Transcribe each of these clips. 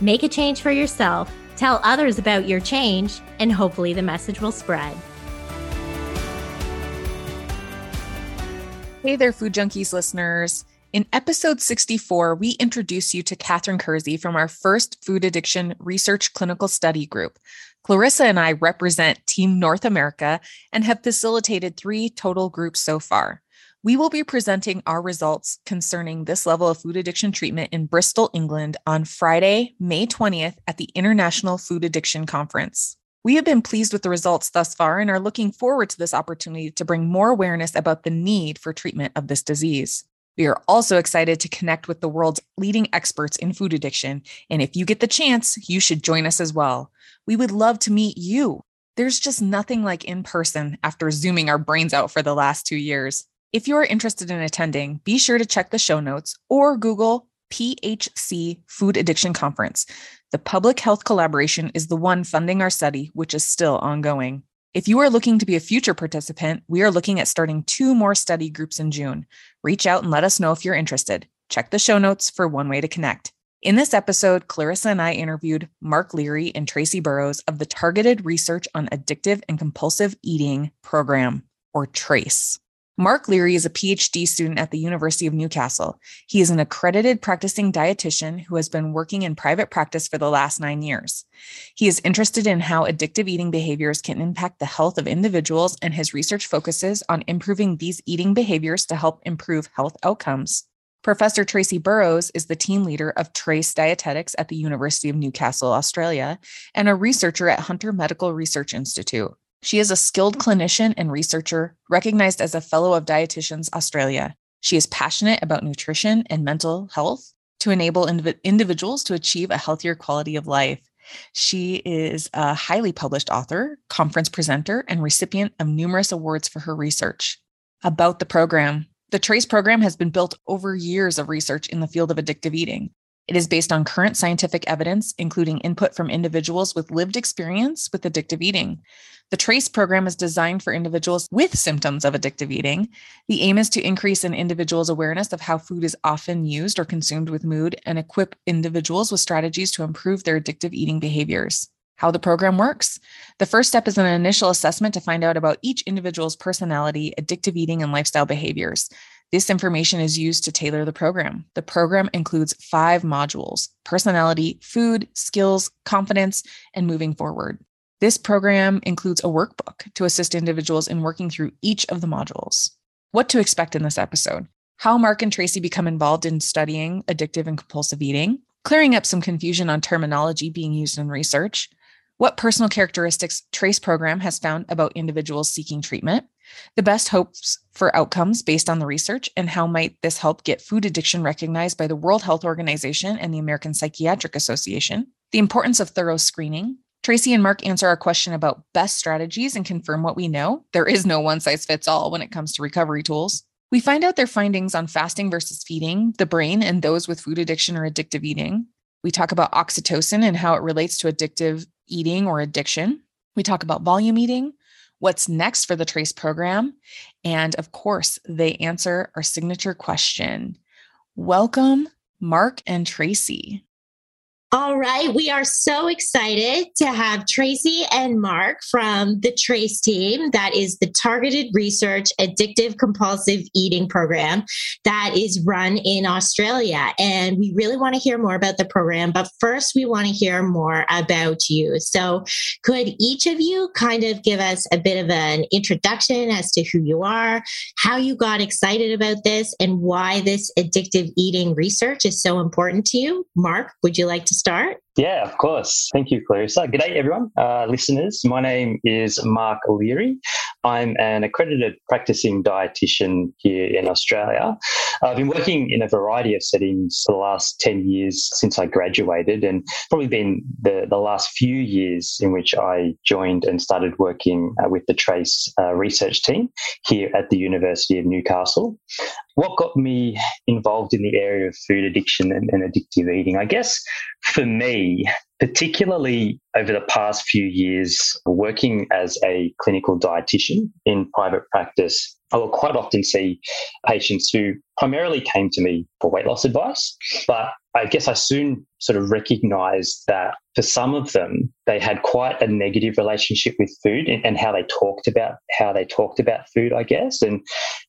make a change for yourself, tell others about your change, and hopefully the message will spread. Hey there, Food Junkies listeners. In episode 64, we introduce you to Catherine Kersey from our first food addiction research clinical study group. Clarissa and I represent Team North America and have facilitated three total groups so far. We will be presenting our results concerning this level of food addiction treatment in Bristol, England on Friday, May 20th at the International Food Addiction Conference. We have been pleased with the results thus far and are looking forward to this opportunity to bring more awareness about the need for treatment of this disease. We are also excited to connect with the world's leading experts in food addiction. And if you get the chance, you should join us as well. We would love to meet you. There's just nothing like in person after zooming our brains out for the last two years. If you are interested in attending, be sure to check the show notes or Google PHC Food Addiction Conference. The public health collaboration is the one funding our study, which is still ongoing. If you are looking to be a future participant, we are looking at starting two more study groups in June. Reach out and let us know if you're interested. Check the show notes for one way to connect. In this episode, Clarissa and I interviewed Mark Leary and Tracy Burrows of the Targeted Research on Addictive and Compulsive Eating program, or TRACE. Mark Leary is a PhD student at the University of Newcastle. He is an accredited practicing dietitian who has been working in private practice for the last nine years. He is interested in how addictive eating behaviors can impact the health of individuals, and his research focuses on improving these eating behaviors to help improve health outcomes. Professor Tracy Burrows is the team leader of Trace Dietetics at the University of Newcastle, Australia, and a researcher at Hunter Medical Research Institute. She is a skilled clinician and researcher, recognized as a Fellow of Dietitians Australia. She is passionate about nutrition and mental health to enable indiv- individuals to achieve a healthier quality of life. She is a highly published author, conference presenter, and recipient of numerous awards for her research. About the program, the TRACE program has been built over years of research in the field of addictive eating. It is based on current scientific evidence, including input from individuals with lived experience with addictive eating. The TRACE program is designed for individuals with symptoms of addictive eating. The aim is to increase an individual's awareness of how food is often used or consumed with mood and equip individuals with strategies to improve their addictive eating behaviors. How the program works. The first step is an initial assessment to find out about each individual's personality, addictive eating, and lifestyle behaviors. This information is used to tailor the program. The program includes five modules personality, food, skills, confidence, and moving forward. This program includes a workbook to assist individuals in working through each of the modules. What to expect in this episode how Mark and Tracy become involved in studying addictive and compulsive eating, clearing up some confusion on terminology being used in research, what personal characteristics Trace program has found about individuals seeking treatment, the best hopes for outcomes based on the research, and how might this help get food addiction recognized by the World Health Organization and the American Psychiatric Association, the importance of thorough screening, Tracy and Mark answer our question about best strategies and confirm what we know. There is no one size fits all when it comes to recovery tools. We find out their findings on fasting versus feeding, the brain, and those with food addiction or addictive eating. We talk about oxytocin and how it relates to addictive eating or addiction. We talk about volume eating, what's next for the TRACE program, and of course, they answer our signature question. Welcome, Mark and Tracy. All right. We are so excited to have Tracy and Mark from the TRACE team. That is the Targeted Research Addictive Compulsive Eating Program that is run in Australia. And we really want to hear more about the program. But first, we want to hear more about you. So, could each of you kind of give us a bit of an introduction as to who you are, how you got excited about this, and why this addictive eating research is so important to you? Mark, would you like to start? Yeah, of course. Thank you, Clarissa. Good day, everyone, uh, listeners. My name is Mark Leary. I'm an accredited practicing dietitian here in Australia. I've been working in a variety of settings for the last 10 years since I graduated, and probably been the, the last few years in which I joined and started working uh, with the TRACE uh, research team here at the University of Newcastle. What got me involved in the area of food addiction and, and addictive eating? I guess for me, yeah particularly over the past few years, working as a clinical dietitian in private practice, I will quite often see patients who primarily came to me for weight loss advice. But I guess I soon sort of recognized that for some of them, they had quite a negative relationship with food and, and, how they talked about how they talked about food, I guess. And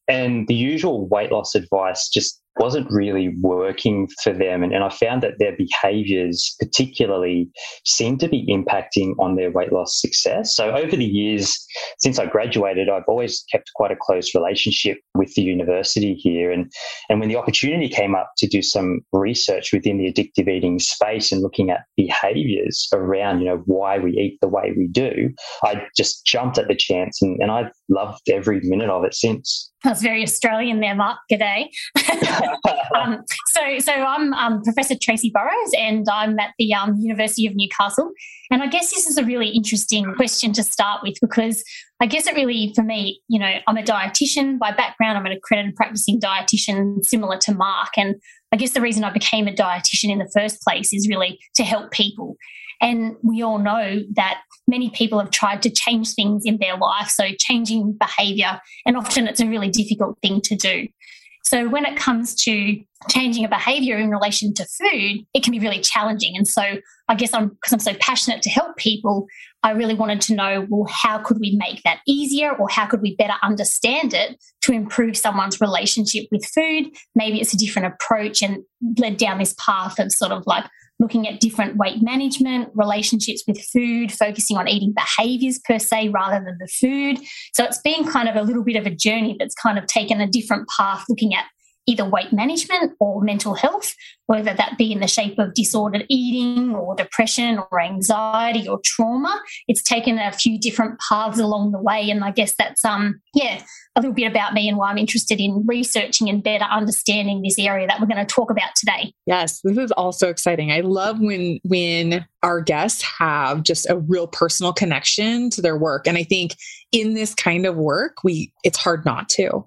and the usual weight loss advice just wasn't really working for them. And, and I found that their behaviors, particularly, seemed to be impacting on their weight loss success. So, over the years, since I graduated, I've always kept quite a close relationship with the university here. And, and when the opportunity came up to do some research within the addictive eating space and looking at behaviors around, you know, why we eat the way we do, I just jumped at the chance and, and I've loved every minute of it since. That's very Australian there, Mark. G'day. um, so, so I'm um, Professor Tracy Burrows, and I'm at the um, University of Newcastle. And I guess this is a really interesting question to start with because I guess it really, for me, you know, I'm a dietitian by background. I'm an accredited practicing dietitian, similar to Mark. And I guess the reason I became a dietitian in the first place is really to help people. And we all know that many people have tried to change things in their life. So, changing behavior, and often it's a really difficult thing to do. So, when it comes to changing a behavior in relation to food, it can be really challenging. And so, I guess I'm because I'm so passionate to help people, I really wanted to know well, how could we make that easier or how could we better understand it to improve someone's relationship with food? Maybe it's a different approach and led down this path of sort of like looking at different weight management, relationships with food, focusing on eating behaviors per se rather than the food. So it's been kind of a little bit of a journey that's kind of taken a different path looking at either weight management or mental health, whether that be in the shape of disordered eating or depression or anxiety or trauma. It's taken a few different paths along the way. And I guess that's, um, yeah, a little bit about me and why I'm interested in researching and better understanding this area that we're going to talk about today. Yes, this is also exciting. I love when when our guests have just a real personal connection to their work and I think in this kind of work, we it's hard not to.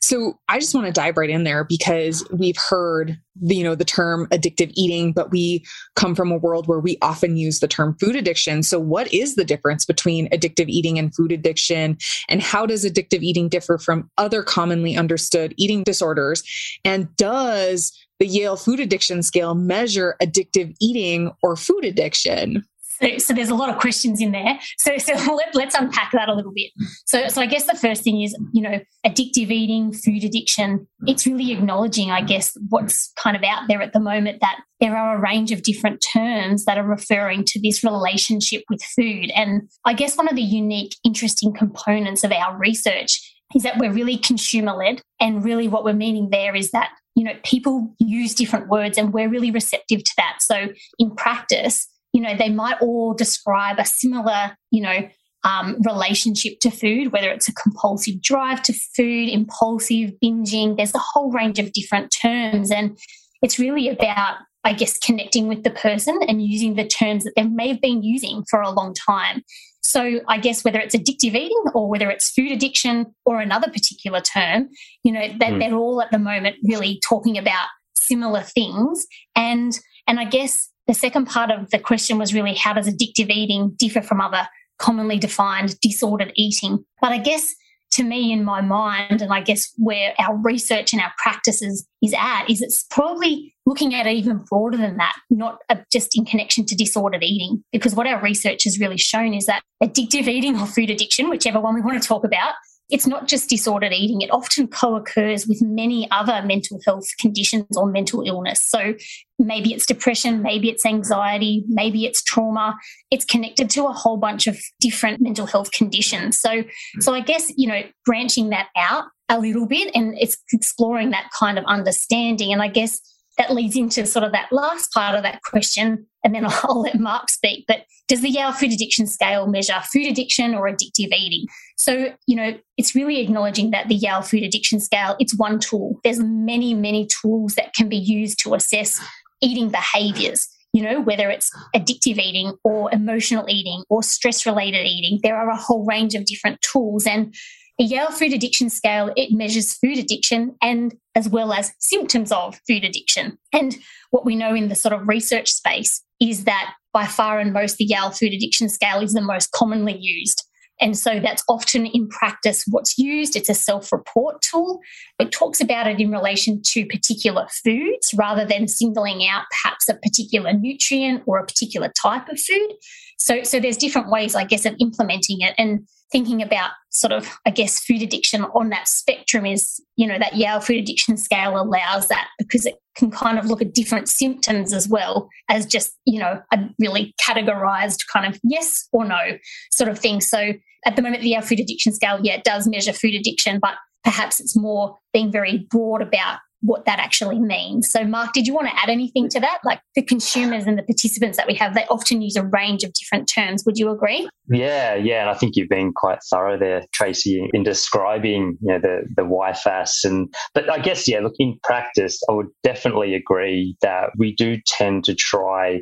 So, I just want to dive right in there because we've heard you know the term addictive eating but we come from a world where we often use the term food addiction. So what is the difference between addictive eating and food addiction? And how does addictive eating differ from other commonly understood eating disorders? And does the Yale food addiction scale measure addictive eating or food addiction so, so there's a lot of questions in there. So, so let, let's unpack that a little bit. So, so I guess the first thing is, you know, addictive eating, food addiction. It's really acknowledging, I guess, what's kind of out there at the moment that there are a range of different terms that are referring to this relationship with food. And I guess one of the unique, interesting components of our research is that we're really consumer led. And really what we're meaning there is that, you know, people use different words and we're really receptive to that. So in practice, you know, they might all describe a similar, you know, um, relationship to food, whether it's a compulsive drive to food, impulsive binging. There's a whole range of different terms. And it's really about, I guess, connecting with the person and using the terms that they may have been using for a long time. So I guess whether it's addictive eating or whether it's food addiction or another particular term, you know, that mm. they're all at the moment really talking about similar things. And and I guess the second part of the question was really how does addictive eating differ from other commonly defined disordered eating? But I guess to me in my mind, and I guess where our research and our practices is at, is it's probably looking at it even broader than that, not uh, just in connection to disordered eating. Because what our research has really shown is that addictive eating or food addiction, whichever one we want to talk about, it's not just disordered eating, it often co occurs with many other mental health conditions or mental illness. So maybe it's depression, maybe it's anxiety, maybe it's trauma. It's connected to a whole bunch of different mental health conditions. So, hmm. so I guess, you know, branching that out a little bit and it's exploring that kind of understanding. And I guess that leads into sort of that last part of that question, and then I'll, let Mark speak. But does the Yale Food Addiction Scale measure food addiction or addictive eating? So, you know, it's really acknowledging that the Yale Food Addiction Scale, it's one tool. There's many, many tools that can be used to assess eating behaviors you know, whether it's addictive eating or emotional eating or stress related eating, there are a whole range of different tools. And the Yale Food Addiction Scale, it measures food addiction and as well as symptoms of food addiction. And what we know in the sort of research space is that by far and most, the Yale Food Addiction Scale is the most commonly used. And so that's often in practice what's used. It's a self report tool. It talks about it in relation to particular foods rather than singling out perhaps a particular nutrient or a particular type of food. So, so there's different ways, I guess, of implementing it. And thinking about sort of, I guess, food addiction on that spectrum is, you know, that Yale food addiction scale allows that because it can kind of look at different symptoms as well as just, you know, a really categorized kind of yes or no sort of thing. So at the moment, the Yale food addiction scale, yeah, it does measure food addiction, but perhaps it's more being very broad about what that actually means. So, Mark, did you want to add anything to that? Like the consumers and the participants that we have, they often use a range of different terms. Would you agree? Yeah, yeah, and I think you've been quite thorough there, Tracy, in describing you know the the YFAS. And but I guess yeah, look in practice, I would definitely agree that we do tend to try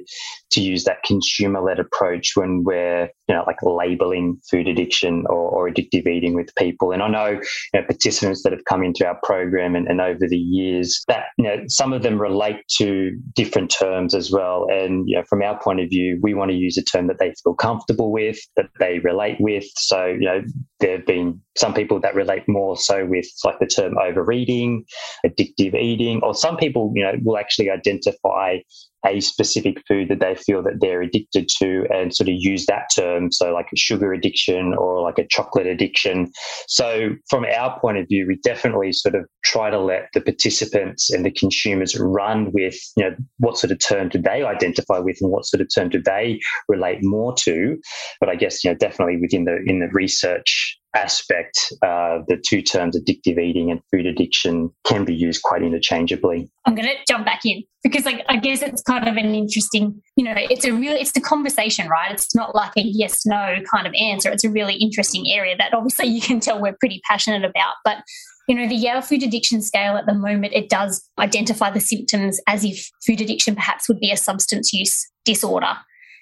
to use that consumer led approach when we're you know like labeling food addiction or, or addictive eating with people. And I know you know, participants that have come into our program and, and over the years that you know some of them relate to different terms as well and you know from our point of view we want to use a term that they feel comfortable with that they relate with so you know there have been some people that relate more so with like the term overeating addictive eating or some people you know will actually identify a specific food that they feel that they're addicted to and sort of use that term. So like a sugar addiction or like a chocolate addiction. So from our point of view, we definitely sort of try to let the participants and the consumers run with, you know, what sort of term do they identify with and what sort of term do they relate more to. But I guess, you know, definitely within the in the research aspect, uh, the two terms addictive eating and food addiction can be used quite interchangeably. I'm going to jump back in because like, I guess it's kind of an interesting, you know, it's a real, it's the conversation, right? It's not like a yes, no kind of answer. It's a really interesting area that obviously you can tell we're pretty passionate about. But you know, the Yale food addiction scale at the moment, it does identify the symptoms as if food addiction perhaps would be a substance use disorder.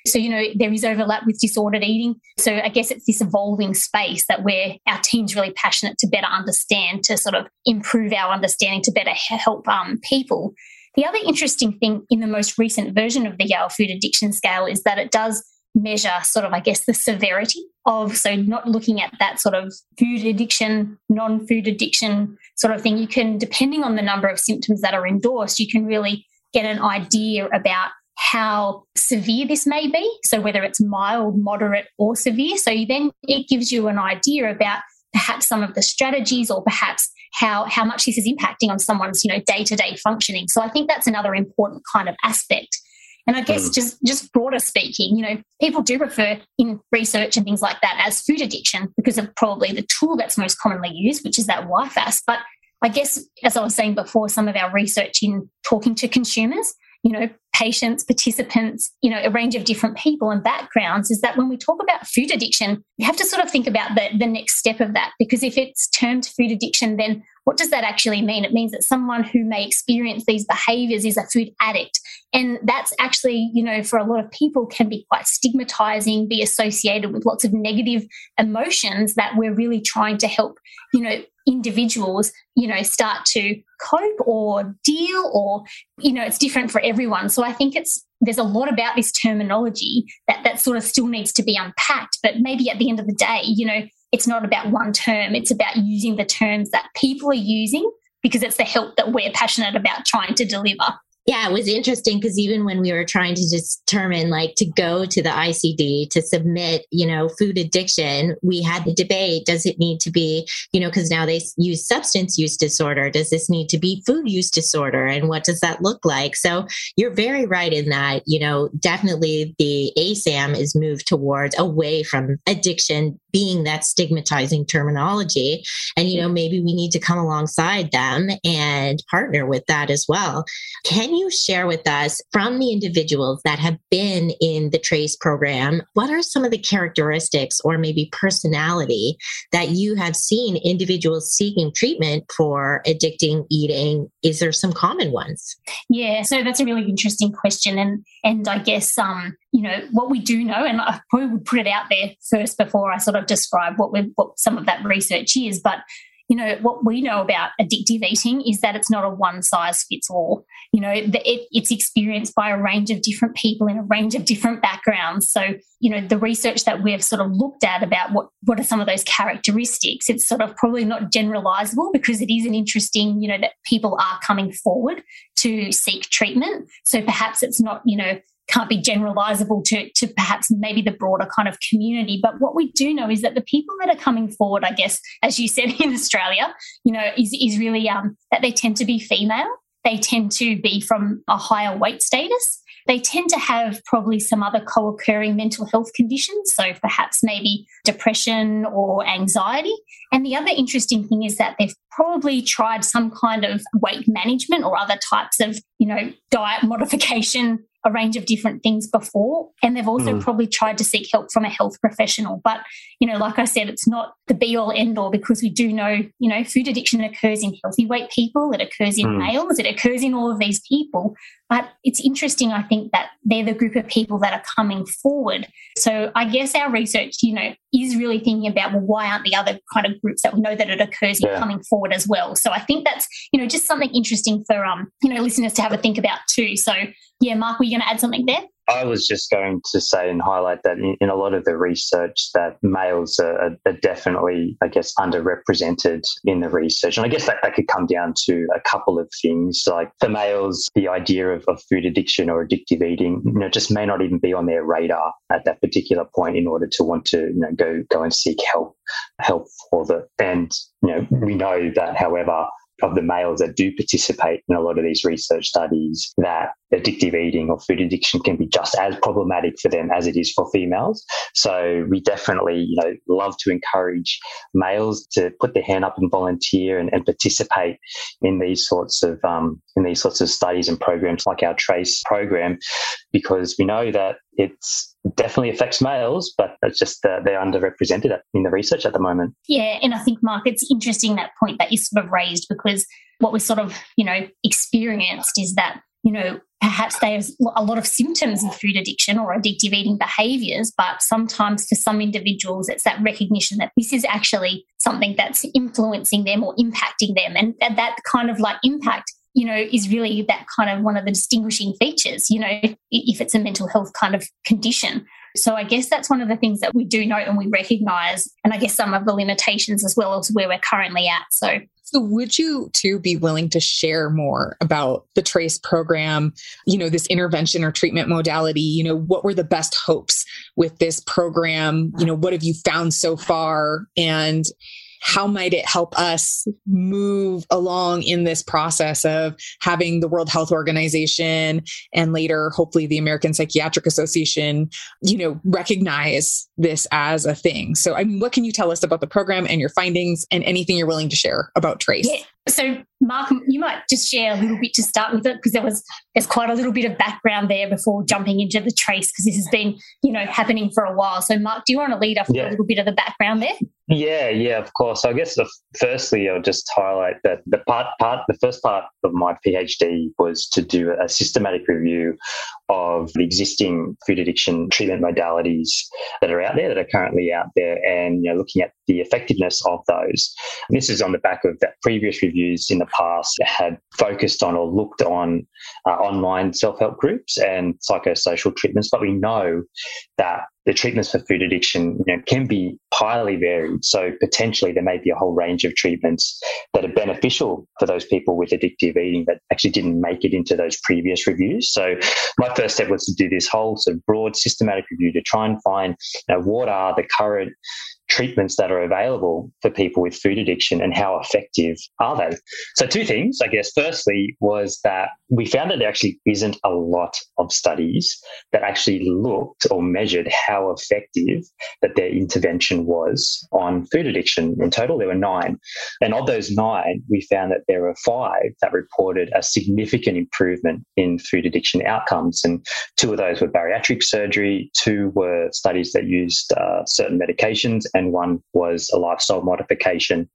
So, you know, there is overlap with disordered eating. So I guess it's this evolving space that where our team's really passionate to better understand, to sort of improve our understanding, to better help um, people. The other interesting thing in the most recent version of the Yale Food Addiction Scale is that it does measure sort of, I guess, the severity of, so not looking at that sort of food addiction, non food addiction sort of thing. You can, depending on the number of symptoms that are endorsed, you can really get an idea about how severe this may be. So, whether it's mild, moderate, or severe. So, then it gives you an idea about perhaps some of the strategies or perhaps how, how much this is impacting on someone's you know day-to-day functioning so i think that's another important kind of aspect and i guess mm. just just broader speaking you know people do refer in research and things like that as food addiction because of probably the tool that's most commonly used which is that YFAS but I guess, as I was saying before, some of our research in talking to consumers you know, patients, participants, you know, a range of different people and backgrounds is that when we talk about food addiction, you have to sort of think about the, the next step of that. Because if it's termed food addiction, then what does that actually mean? It means that someone who may experience these behaviors is a food addict. And that's actually, you know, for a lot of people can be quite stigmatizing, be associated with lots of negative emotions that we're really trying to help, you know, individuals, you know, start to cope or deal or, you know, it's different for everyone. So I think it's, there's a lot about this terminology that, that sort of still needs to be unpacked. But maybe at the end of the day, you know, it's not about one term, it's about using the terms that people are using because it's the help that we're passionate about trying to deliver. Yeah, it was interesting because even when we were trying to determine, like, to go to the ICD to submit, you know, food addiction, we had the debate does it need to be, you know, because now they use substance use disorder. Does this need to be food use disorder? And what does that look like? So you're very right in that, you know, definitely the ASAM is moved towards away from addiction being that stigmatizing terminology. And, you know, maybe we need to come alongside them and partner with that as well. Can can you share with us from the individuals that have been in the TRACE program, what are some of the characteristics or maybe personality that you have seen individuals seeking treatment for addicting eating? Is there some common ones? Yeah, so that's a really interesting question. And and I guess um, you know, what we do know, and I probably would put it out there first before I sort of describe what we what some of that research is, but you know, what we know about addictive eating is that it's not a one size fits all. You know, it, it's experienced by a range of different people in a range of different backgrounds. So, you know, the research that we've sort of looked at about what, what are some of those characteristics, it's sort of probably not generalizable because it is an interesting, you know, that people are coming forward to seek treatment. So perhaps it's not, you know, can't be generalizable to, to perhaps maybe the broader kind of community. But what we do know is that the people that are coming forward, I guess, as you said in Australia, you know, is, is really um, that they tend to be female. They tend to be from a higher weight status. They tend to have probably some other co occurring mental health conditions. So perhaps maybe depression or anxiety. And the other interesting thing is that they've probably tried some kind of weight management or other types of, you know, diet modification a range of different things before. And they've also mm. probably tried to seek help from a health professional. But, you know, like I said, it's not the be all end all because we do know, you know, food addiction occurs in healthy weight people, it occurs in mm. males, it occurs in all of these people. But it's interesting, I think, that they're the group of people that are coming forward. So I guess our research, you know, is really thinking about, well, why aren't the other kind of groups that we know that it occurs in coming forward as well? So I think that's, you know, just something interesting for, um, you know, listeners to have a think about too. So yeah, Mark, were you going to add something there? I was just going to say and highlight that in, in a lot of the research that males are, are, definitely, I guess, underrepresented in the research. And I guess that, that could come down to a couple of things. Like for males, the idea of, of food addiction or addictive eating, you know, just may not even be on their radar at that particular point in order to want to, you know, go go and seek help help for the and you know, we know that however of the males that do participate in a lot of these research studies that addictive eating or food addiction can be just as problematic for them as it is for females. So we definitely, you know, love to encourage males to put their hand up and volunteer and, and participate in these sorts of um, in these sorts of studies and programs like our Trace program, because we know that it's definitely affects males, but it's just uh, they're underrepresented in the research at the moment. Yeah, and I think Mark, it's interesting that point that you sort of raised because what we sort of you know experienced is that you know perhaps there's a lot of symptoms of food addiction or addictive eating behaviors, but sometimes for some individuals, it's that recognition that this is actually something that's influencing them or impacting them, and that kind of like impact you know, is really that kind of one of the distinguishing features, you know, if it's a mental health kind of condition. So I guess that's one of the things that we do know and we recognize, and I guess some of the limitations as well as where we're currently at. So so would you two be willing to share more about the trace program, you know, this intervention or treatment modality, you know, what were the best hopes with this program? You know, what have you found so far and how might it help us move along in this process of having the World Health Organization and later, hopefully, the American Psychiatric Association, you know, recognize this as a thing? So, I mean, what can you tell us about the program and your findings and anything you're willing to share about Trace? Yeah. So, Mark, you might just share a little bit to start with it because there was there's quite a little bit of background there before jumping into the trace because this has been you know happening for a while. So, Mark, do you want to lead off yeah. a little bit of the background there? Yeah, yeah, of course. So I guess the, firstly, I'll just highlight that the part, part, the first part of my PhD was to do a systematic review of the existing food addiction treatment modalities that are out there, that are currently out there, and you know, looking at the effectiveness of those. And this is on the back of that previous reviews in the past had focused on or looked on uh, online self help groups and psychosocial treatments, but we know that the treatments for food addiction you know, can be highly varied. So potentially there may be a whole range of treatments that are beneficial for those people with addictive eating that actually didn't make it into those previous reviews. So my first step was to do this whole sort of broad systematic review to try and find you know, what are the current treatments that are available for people with food addiction and how effective are they? So, two things, I guess. Firstly, was that we found that there actually isn't a lot of studies that actually looked or measured how effective that their intervention was on food addiction. In total, there were nine. And of those nine, we found that there were five that reported a significant improvement in food addiction outcomes. And two of those were bariatric surgery, two were studies that used uh, certain medications, and one was a lifestyle modification.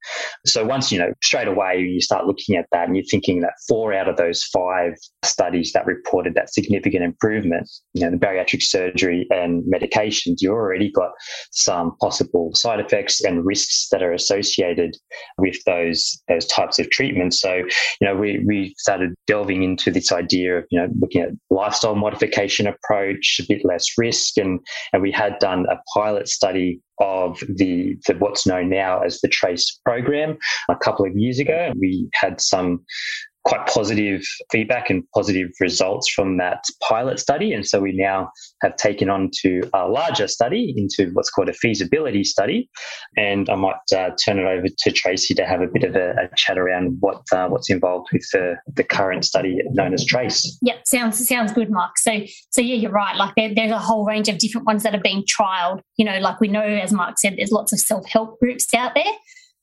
So once, you know, straight away you start looking at that and you're thinking that four out of those five studies that reported that significant improvement, you know, the bariatric surgery and medications, you already got some possible side effects and risks that are associated with those those types of treatments. So, you know, we we started delving into this idea of, you know, looking at lifestyle modification approach, a bit less risk, and and we had done a pilot study of the, the, what's known now as the trace program. A couple of years ago we had some quite positive feedback and positive results from that pilot study. And so we now have taken on to a larger study into what's called a feasibility study. And I might uh, turn it over to Tracy to have a bit of a, a chat around what uh, what's involved with the, the current study known as Trace. Yeah, sounds sounds good, Mark. So so yeah, you're right. Like there, there's a whole range of different ones that are being trialed. You know, like we know, as Mark said, there's lots of self help groups out there.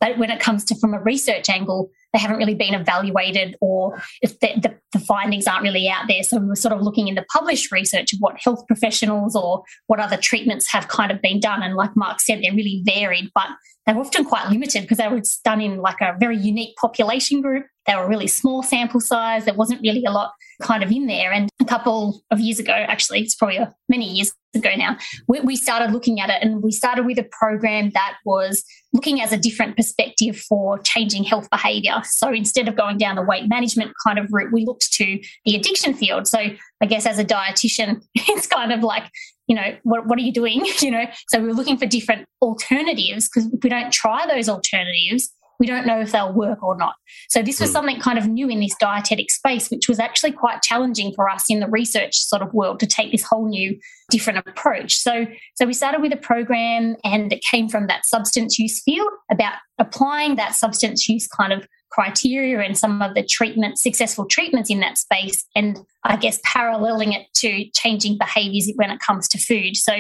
But when it comes to from a research angle, they haven't really been evaluated or if the, the, the, findings aren't really out there. So we're sort of looking in the published research of what health professionals or what other treatments have kind of been done. And like Mark said, they're really varied, but they're often quite limited because they were done in like a very unique population group. They were really small sample size. There wasn't really a lot kind of in there. And a couple of years ago, actually, it's probably many years ago now, we, we started looking at it and we started with a program that was looking as a different perspective for changing health behavior. So instead of going down the weight management kind of route, we looked to the addiction field. So I guess as a dietitian, it's kind of like, you know, what, what are you doing? you know, so we're looking for different alternatives because if we don't try those alternatives, we don't know if they'll work or not. So this was mm. something kind of new in this dietetic space, which was actually quite challenging for us in the research sort of world to take this whole new different approach. So so we started with a program and it came from that substance use field about applying that substance use kind of criteria and some of the treatment successful treatments in that space and I guess paralleling it to changing behaviors when it comes to food. So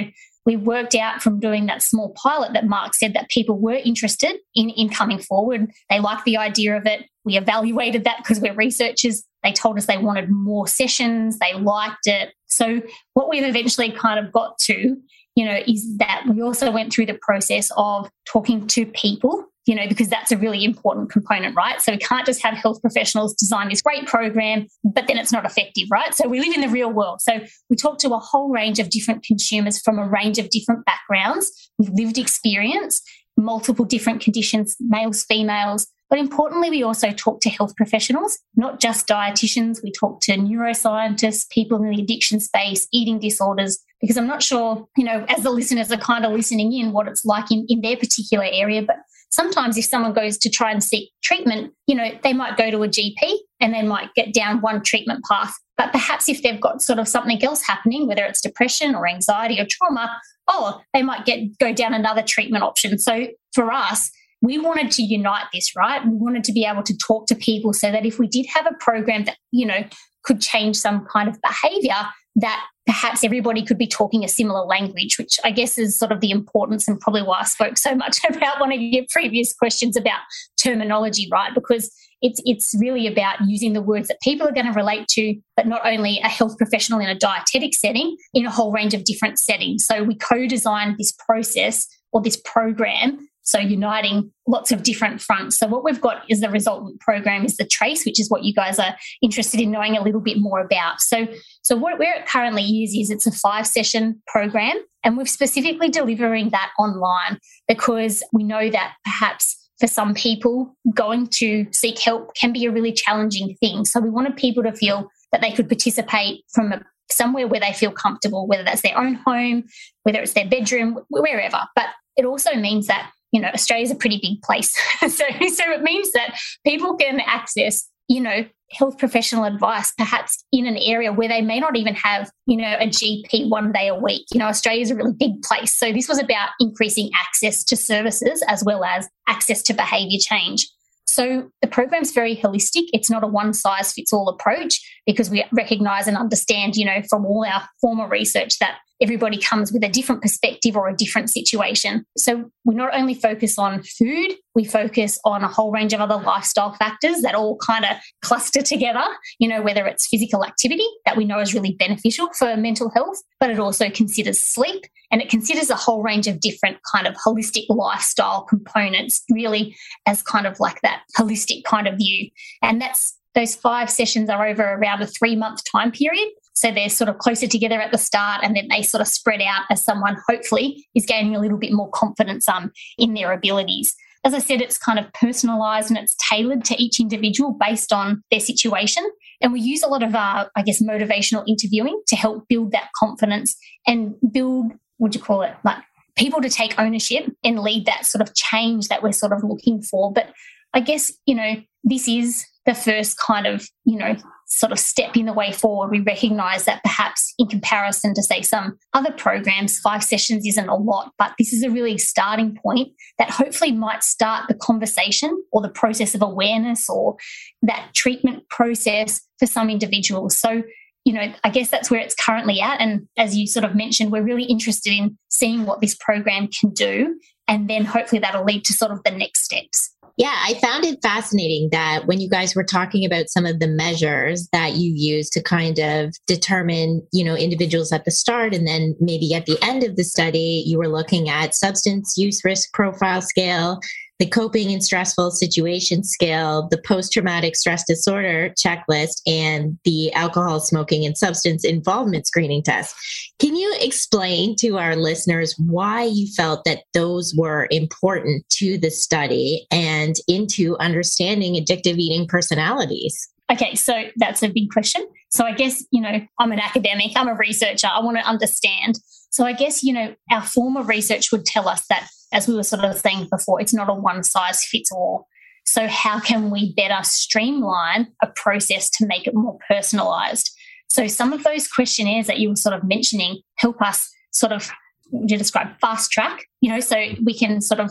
we worked out from doing that small pilot that Mark said that people were interested in, in coming forward. They liked the idea of it. We evaluated that because we're researchers. They told us they wanted more sessions. They liked it. So what we've eventually kind of got to, you know, is that we also went through the process of talking to people you know, because that's a really important component, right? So we can't just have health professionals design this great program, but then it's not effective, right? So we live in the real world. So we talk to a whole range of different consumers from a range of different backgrounds with lived experience, multiple different conditions, males, females. But importantly, we also talk to health professionals, not just dietitians. We talk to neuroscientists, people in the addiction space, eating disorders, because I'm not sure, you know, as the listeners are kind of listening in, what it's like in, in their particular area. But sometimes if someone goes to try and seek treatment, you know, they might go to a GP and they might get down one treatment path. But perhaps if they've got sort of something else happening, whether it's depression or anxiety or trauma, oh, they might get go down another treatment option. So for us, we wanted to unite this, right? We wanted to be able to talk to people so that if we did have a program that, you know, could change some kind of behavior, that perhaps everybody could be talking a similar language, which I guess is sort of the importance and probably why I spoke so much about one of your previous questions about terminology, right? Because it's it's really about using the words that people are going to relate to, but not only a health professional in a dietetic setting, in a whole range of different settings. So we co-designed this process or this program so uniting lots of different fronts. So what we've got is the resultant program is the trace, which is what you guys are interested in knowing a little bit more about. So so what where it currently is is it's a five session program and we're specifically delivering that online because we know that perhaps for some people going to seek help can be a really challenging thing. So we wanted people to feel that they could participate from a somewhere where they feel comfortable, whether that's their own home, whether it's their bedroom, wherever. But it also means that you know, Australia is a pretty big place. so, so it means that people can access, you know, health professional advice, perhaps in an area where they may not even have, you know, a GP one day a week. You know, Australia is a really big place. So this was about increasing access to services as well as access to behaviour change. So the program's very holistic. It's not a one size fits all approach because we recognize and understand, you know, from all our former research that everybody comes with a different perspective or a different situation. So we not only focus on food, we focus on a whole range of other lifestyle factors that all kind of cluster together, you know, whether it's physical activity that we know is really beneficial for mental health, but it also considers sleep and it considers a whole range of different kind of holistic lifestyle components really as kind of like that holistic kind of view. And that's those five sessions are over around a three month time period. So they're sort of closer together at the start and then they sort of spread out as someone hopefully is gaining a little bit more confidence um, in their abilities. As I said, it's kind of personalized and it's tailored to each individual based on their situation. And we use a lot of, uh, I guess, motivational interviewing to help build that confidence and build, what do you call it, like people to take ownership and lead that sort of change that we're sort of looking for. But I guess, you know, this is the first kind of, you know, sort of step in the way forward, we recognize that perhaps in comparison to, say, some other programs, five sessions isn't a lot, but this is a really starting point that hopefully might start the conversation or the process of awareness or that treatment process for some individuals. So, you know, I guess that's where it's currently at. And as you sort of mentioned, we're really interested in seeing what this program can do. And then hopefully that'll lead to sort of the next steps. Yeah, I found it fascinating that when you guys were talking about some of the measures that you use to kind of determine, you know, individuals at the start and then maybe at the end of the study, you were looking at substance use risk profile scale, the coping in stressful situation scale, the post traumatic stress disorder checklist, and the alcohol, smoking, and substance involvement screening test. Can you explain to our listeners why you felt that those were important to the study and into understanding addictive eating personalities? Okay, so that's a big question. So I guess, you know, I'm an academic, I'm a researcher, I want to understand. So I guess, you know, our former research would tell us that as we were sort of saying before, it's not a one size fits all. So, how can we better streamline a process to make it more personalized? So, some of those questionnaires that you were sort of mentioning help us sort of you describe fast track, you know, so we can sort of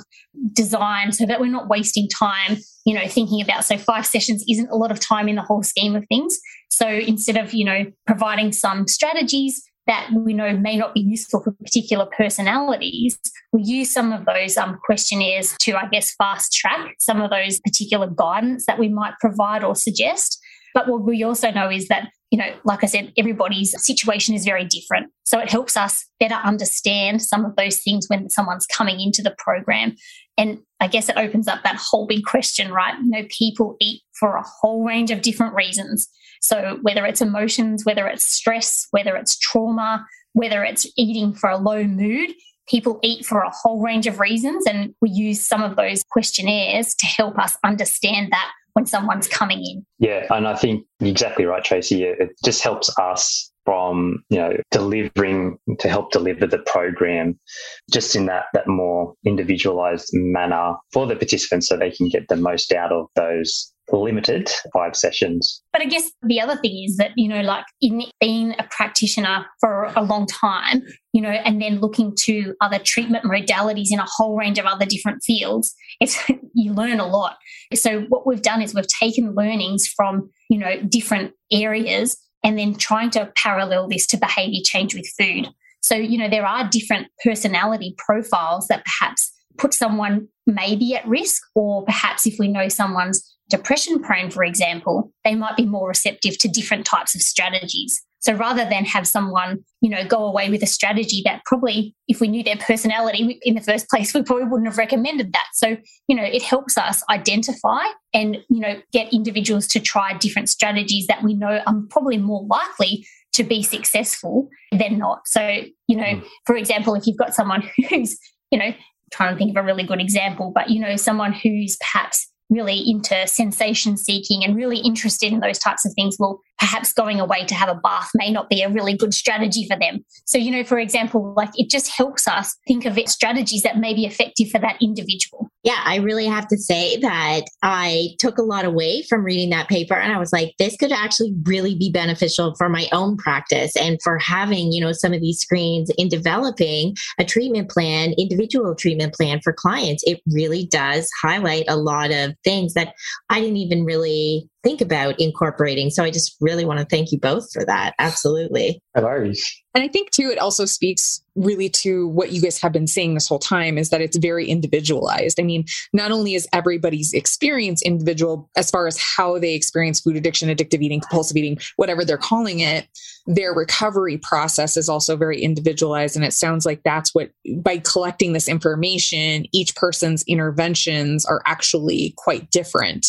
design so that we're not wasting time, you know, thinking about so five sessions isn't a lot of time in the whole scheme of things. So instead of, you know, providing some strategies, that we know may not be useful for particular personalities, we use some of those um, questionnaires to, I guess, fast track some of those particular guidance that we might provide or suggest. But what we also know is that, you know, like I said, everybody's situation is very different. So it helps us better understand some of those things when someone's coming into the program. And I guess it opens up that whole big question, right? You know, people eat for a whole range of different reasons. So, whether it's emotions, whether it's stress, whether it's trauma, whether it's eating for a low mood, people eat for a whole range of reasons. And we use some of those questionnaires to help us understand that when someone's coming in. Yeah, and I think exactly right, Tracy. It just helps us from you know delivering to help deliver the program just in that that more individualized manner for the participants so they can get the most out of those limited five sessions. But I guess the other thing is that, you know, like in being a practitioner for a long time, you know, and then looking to other treatment modalities in a whole range of other different fields, it's you learn a lot. So what we've done is we've taken learnings from, you know, different areas and then trying to parallel this to behavior change with food. So, you know, there are different personality profiles that perhaps put someone maybe at risk, or perhaps if we know someone's depression prone, for example, they might be more receptive to different types of strategies. So rather than have someone, you know, go away with a strategy that probably, if we knew their personality in the first place, we probably wouldn't have recommended that. So, you know, it helps us identify and, you know, get individuals to try different strategies that we know are probably more likely to be successful than not. So, you know, mm. for example, if you've got someone who's, you know, trying to think of a really good example, but, you know, someone who's perhaps really into sensation seeking and really interested in those types of things, well, perhaps going away to have a bath may not be a really good strategy for them. So, you know, for example, like it just helps us think of it strategies that may be effective for that individual. Yeah, I really have to say that I took a lot away from reading that paper and I was like, this could actually really be beneficial for my own practice and for having, you know, some of these screens in developing a treatment plan, individual treatment plan for clients. It really does highlight a lot of things that I didn't even really think about incorporating. So I just really want to thank you both for that. Absolutely. And I think too, it also speaks really to what you guys have been saying this whole time is that it's very individualized. I mean, not only is everybody's experience individual as far as how they experience food addiction, addictive eating, compulsive eating, whatever they're calling it, their recovery process is also very individualized. And it sounds like that's what, by collecting this information, each person's interventions are actually quite different.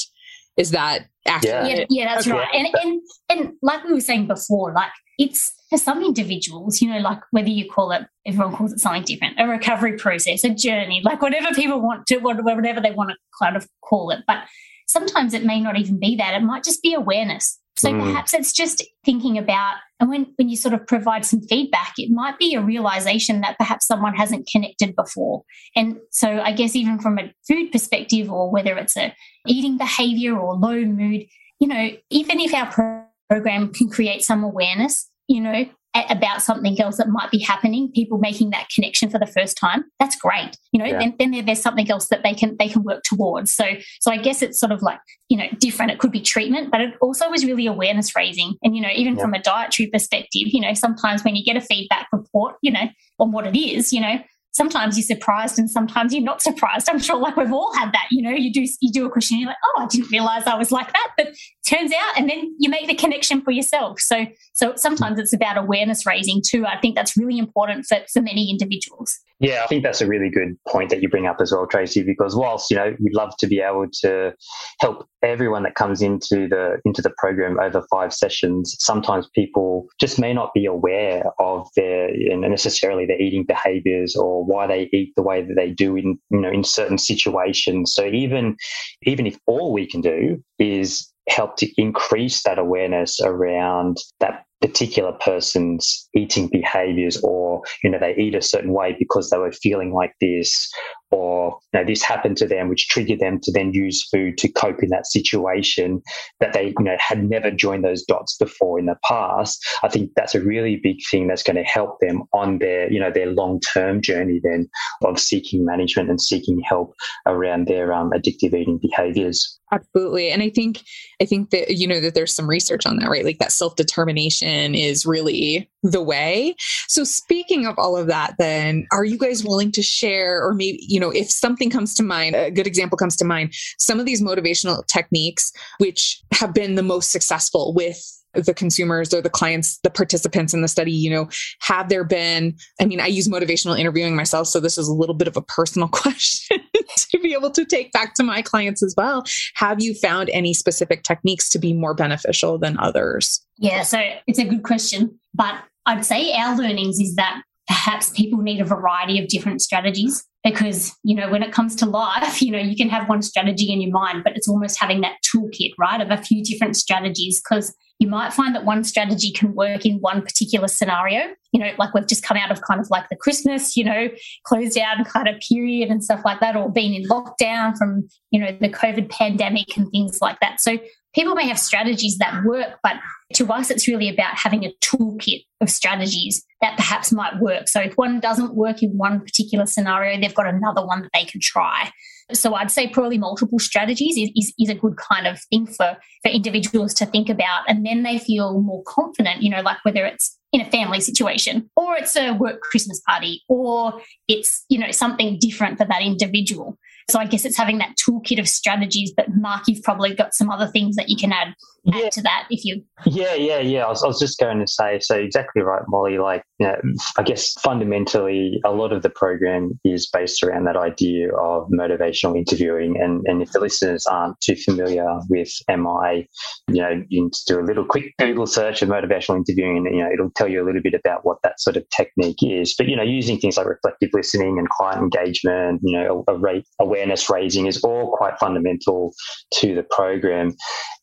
Is that accurate? Yeah, yeah that's okay. right. And, and and like we were saying before, like it's for some individuals, you know, like whether you call it, everyone calls it something different, a recovery process, a journey, like whatever people want to, whatever they want to kind of call it. But sometimes it may not even be that. It might just be awareness. So mm. perhaps it's just thinking about, and when, when you sort of provide some feedback, it might be a realization that perhaps someone hasn't connected before. And so I guess even from a food perspective, or whether it's a eating behavior or low mood, you know, even if our program can create some awareness, you know, about something else that might be happening people making that connection for the first time that's great you know yeah. then, then there's something else that they can they can work towards so so i guess it's sort of like you know different it could be treatment but it also is really awareness raising and you know even yeah. from a dietary perspective you know sometimes when you get a feedback report you know on what it is you know sometimes you're surprised and sometimes you're not surprised. I'm sure like we've all had that, you know, you do you do a question, you're like, oh, I didn't realize I was like that. But turns out and then you make the connection for yourself. So so sometimes it's about awareness raising too. I think that's really important for, for many individuals. Yeah, I think that's a really good point that you bring up as well, Tracy, because whilst, you know, we'd love to be able to help everyone that comes into the into the program over five sessions, sometimes people just may not be aware of their you know, necessarily their eating behaviors or why they eat the way that they do in you know in certain situations. So even even if all we can do is help to increase that awareness around that particular person's eating behaviors or you know they eat a certain way because they were feeling like this or you know, this happened to them, which triggered them to then use food to cope in that situation that they you know had never joined those dots before in the past. I think that's a really big thing that's going to help them on their you know their long term journey then of seeking management and seeking help around their um, addictive eating behaviors. Absolutely, and I think I think that you know that there's some research on that, right? Like that self determination is really the way. So speaking of all of that, then are you guys willing to share, or maybe you know, if something comes to mind, a good example comes to mind, some of these motivational techniques which have been the most successful with the consumers or the clients, the participants in the study, you know, have there been, I mean, I use motivational interviewing myself, so this is a little bit of a personal question to be able to take back to my clients as well. Have you found any specific techniques to be more beneficial than others? Yeah, so it's a good question, but I'd say our learnings is that perhaps people need a variety of different strategies because you know when it comes to life you know you can have one strategy in your mind but it's almost having that toolkit right of a few different strategies because you might find that one strategy can work in one particular scenario you know like we've just come out of kind of like the christmas you know closed down kind of period and stuff like that or been in lockdown from you know the covid pandemic and things like that so people may have strategies that work, but to us, it's really about having a toolkit of strategies that perhaps might work. So if one doesn't work in one particular scenario, they've got another one that they can try. So I'd say probably multiple strategies is, is, is, a good kind of thing for, for individuals to think about. And then they feel more confident, you know, like whether it's in a family situation or it's a work Christmas party or it's, you know, something different for that individual. So I guess it's having that toolkit of strategies. But Mark, you've probably got some other things that you can add add yeah. to that if you. Yeah, yeah, yeah. I was, I was, just going to say so exactly right, Molly. Like, you know, I guess fundamentally, a lot of the program is based around that idea of motivational interviewing. And and if the listeners aren't too familiar with MI, you know, you can do a little quick Google search of motivational interviewing, and you know, it'll tell you a little bit about what that sort of technique is. But you know, using things like reflective listening and client engagement, you know, a, a rate, awareness raising is all quite fundamental to the program.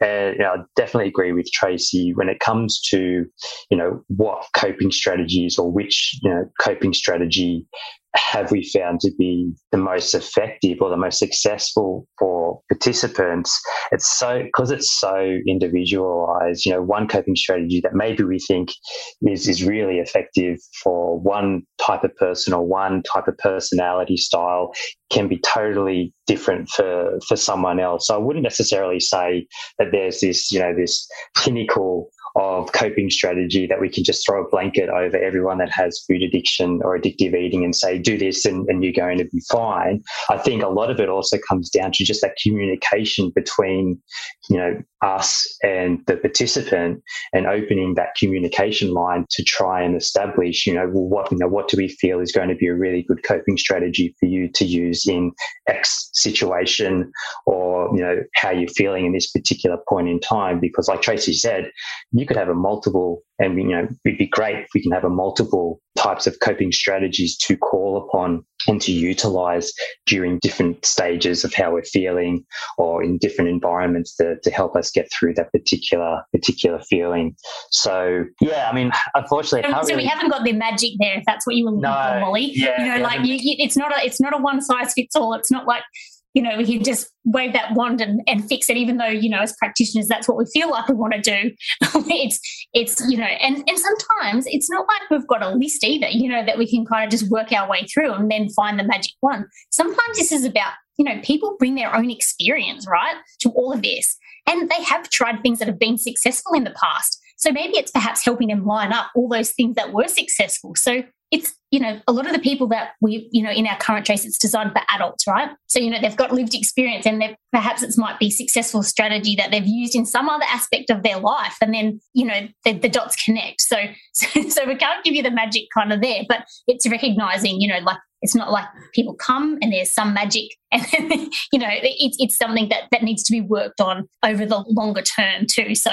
And you know, I definitely agree with Tracy when it comes to, you know, what coping strategies or which, you know, coping strategy have we found to be the most effective or the most successful for participants? It's so because it's so individualized you know one coping strategy that maybe we think is is really effective for one type of person or one type of personality style can be totally different for for someone else. So i wouldn't necessarily say that there's this you know this pinnacle of coping strategy that we can just throw a blanket over everyone that has food addiction or addictive eating and say, do this and, and, you're going to be fine. I think a lot of it also comes down to just that communication between, you know, us and the participant and opening that communication line to try and establish, you know, what, you know, what do we feel is going to be a really good coping strategy for you to use in X situation or, you know, how you're feeling in this particular point in time? Because like Tracy said, you could have a multiple and you know it'd be great if we can have a multiple types of coping strategies to call upon and to utilize during different stages of how we're feeling or in different environments to, to help us get through that particular particular feeling. So yeah i mean unfortunately so, so really... we haven't got the magic there if that's what you were looking no, for molly. yeah, you know like you, it's not a it's not a one size fits all. It's not like you know, we can just wave that wand and, and fix it, even though, you know, as practitioners, that's what we feel like we want to do. it's, it's, you know, and, and sometimes it's not like we've got a list either, you know, that we can kind of just work our way through and then find the magic one. Sometimes this is about, you know, people bring their own experience, right, to all of this. And they have tried things that have been successful in the past. So maybe it's perhaps helping them line up all those things that were successful. So it's you know a lot of the people that we you know in our current trace it's designed for adults right? So you know they've got lived experience and perhaps it might be successful strategy that they've used in some other aspect of their life and then you know the, the dots connect. So, so so we can't give you the magic kind of there but it's recognizing you know like it's not like people come and there's some magic and you know it's, it's something that that needs to be worked on over the longer term too. So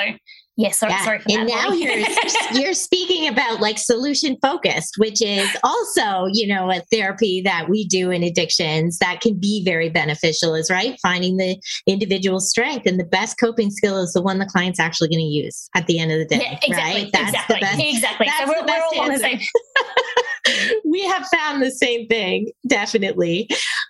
yeah, sorry, yeah. sorry and now you're you're speaking about like solution focused, which is also you know a therapy that we do in addictions that can be very beneficial. Is right finding the individual strength and the best coping skill is the one the client's actually going to use at the end of the day. Yeah, exactly, right? That's exactly, the best. Exactly. That's so we're, we're all on the same. we have found the same thing, definitely.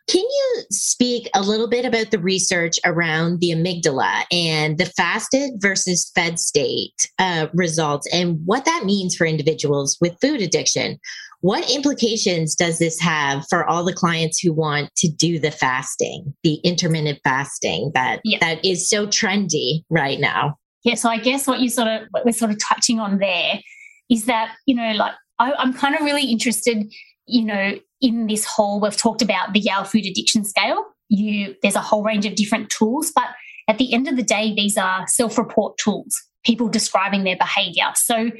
Can you speak a little bit about the research around the amygdala and the fasted versus fed state uh, results and what that means for individuals with food addiction? What implications does this have for all the clients who want to do the fasting, the intermittent fasting that that is so trendy right now? Yeah, so I guess what you sort of what we're sort of touching on there is that you know like I, I'm kind of really interested, you know, in this whole, we've talked about the Yale food addiction scale. You there's a whole range of different tools, but at the end of the day, these are self-report tools, people describing their behavior. So,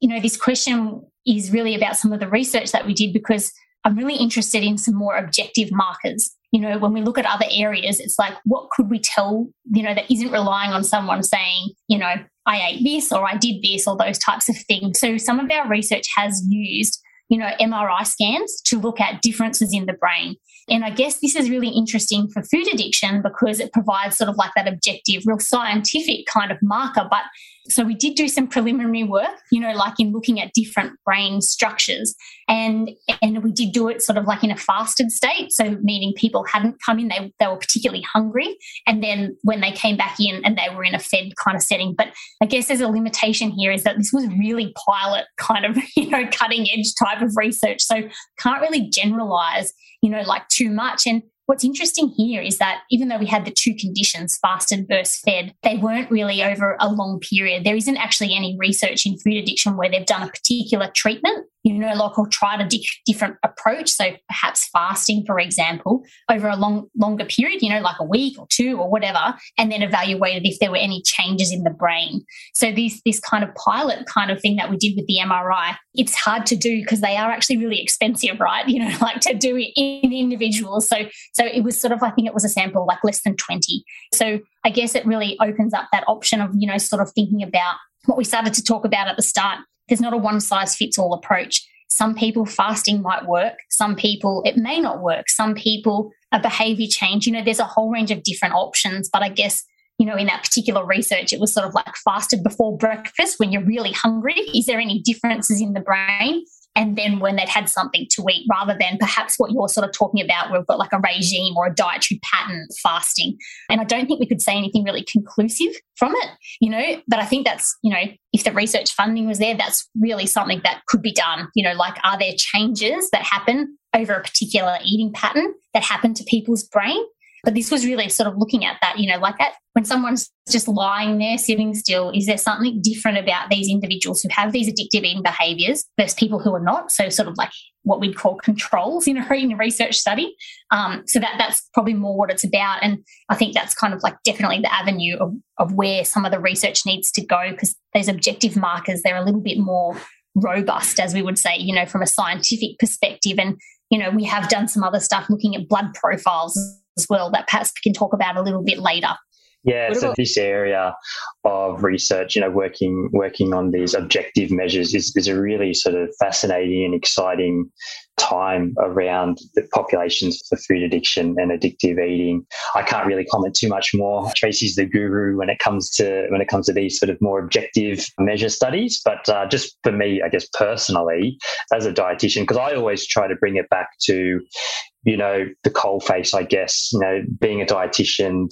you know, this question is really about some of the research that we did because I'm really interested in some more objective markers. You know, when we look at other areas, it's like, what could we tell, you know, that isn't relying on someone saying, you know, I ate this or I did this or those types of things. So some of our research has used, you know, MRI scans to look at differences in the brain. And I guess this is really interesting for food addiction because it provides sort of like that objective, real scientific kind of marker. But so we did do some preliminary work, you know, like in looking at different brain structures. And and we did do it sort of like in a fasted state. So meaning people hadn't come in, they, they were particularly hungry. And then when they came back in and they were in a fed kind of setting. But I guess there's a limitation here is that this was really pilot kind of, you know, cutting edge type of research. So can't really generalize, you know, like too much. And What's interesting here is that even though we had the two conditions, fasted versus fed, they weren't really over a long period. There isn't actually any research in food addiction where they've done a particular treatment you know, like or tried a di- different approach. So perhaps fasting, for example, over a long, longer period, you know, like a week or two or whatever, and then evaluated if there were any changes in the brain. So this, this kind of pilot kind of thing that we did with the MRI, it's hard to do because they are actually really expensive, right? You know, like to do it in individuals. So, so it was sort of, I think it was a sample like less than 20. So I guess it really opens up that option of, you know, sort of thinking about what we started to talk about at the start there's not a one size fits all approach. some people fasting might work, some people it may not work, some people a behavior change. You know, there's a whole range of different options, but I guess you know, in that particular research, it was sort of like fasted before breakfast when you're really hungry. Is there any differences in the brain? And then when they'd had something to eat rather than perhaps what you're sort of talking about we've got like a regime or a dietary pattern fasting. And i don't think we could say anything really conclusive from it you know? But i think that's you know if the research funding was there that's really something that could be done. You know like are there changes that happen over a particular eating pattern that happen to people's brain but this was really sort of looking at that, you know, like that when someone's just lying there, sitting still, is there something different about these individuals who have these addictive eating behaviors versus people who are not? So sort of like what we'd call controls in a, research study. Um, so that that's probably more what it's about. And I think that's kind of like definitely the avenue of, of where some of the research needs to go because those objective markers, they're a little bit more robust, as we would say, you know, from a scientific perspective. And, you know, we have done some other stuff looking at blood profiles as well that perhaps we can talk about a little bit later. Yeah, so this area of research, you know, working working on these objective measures is, is a really sort of fascinating and exciting time around the populations for food addiction and addictive eating. I can't really comment too much more. Tracy's the guru when it comes to when it comes to these sort of more objective measure studies. But uh, just for me, I guess personally, as a dietitian, because I always try to bring it back to you know, the coal face, I guess, you know, being a dietitian,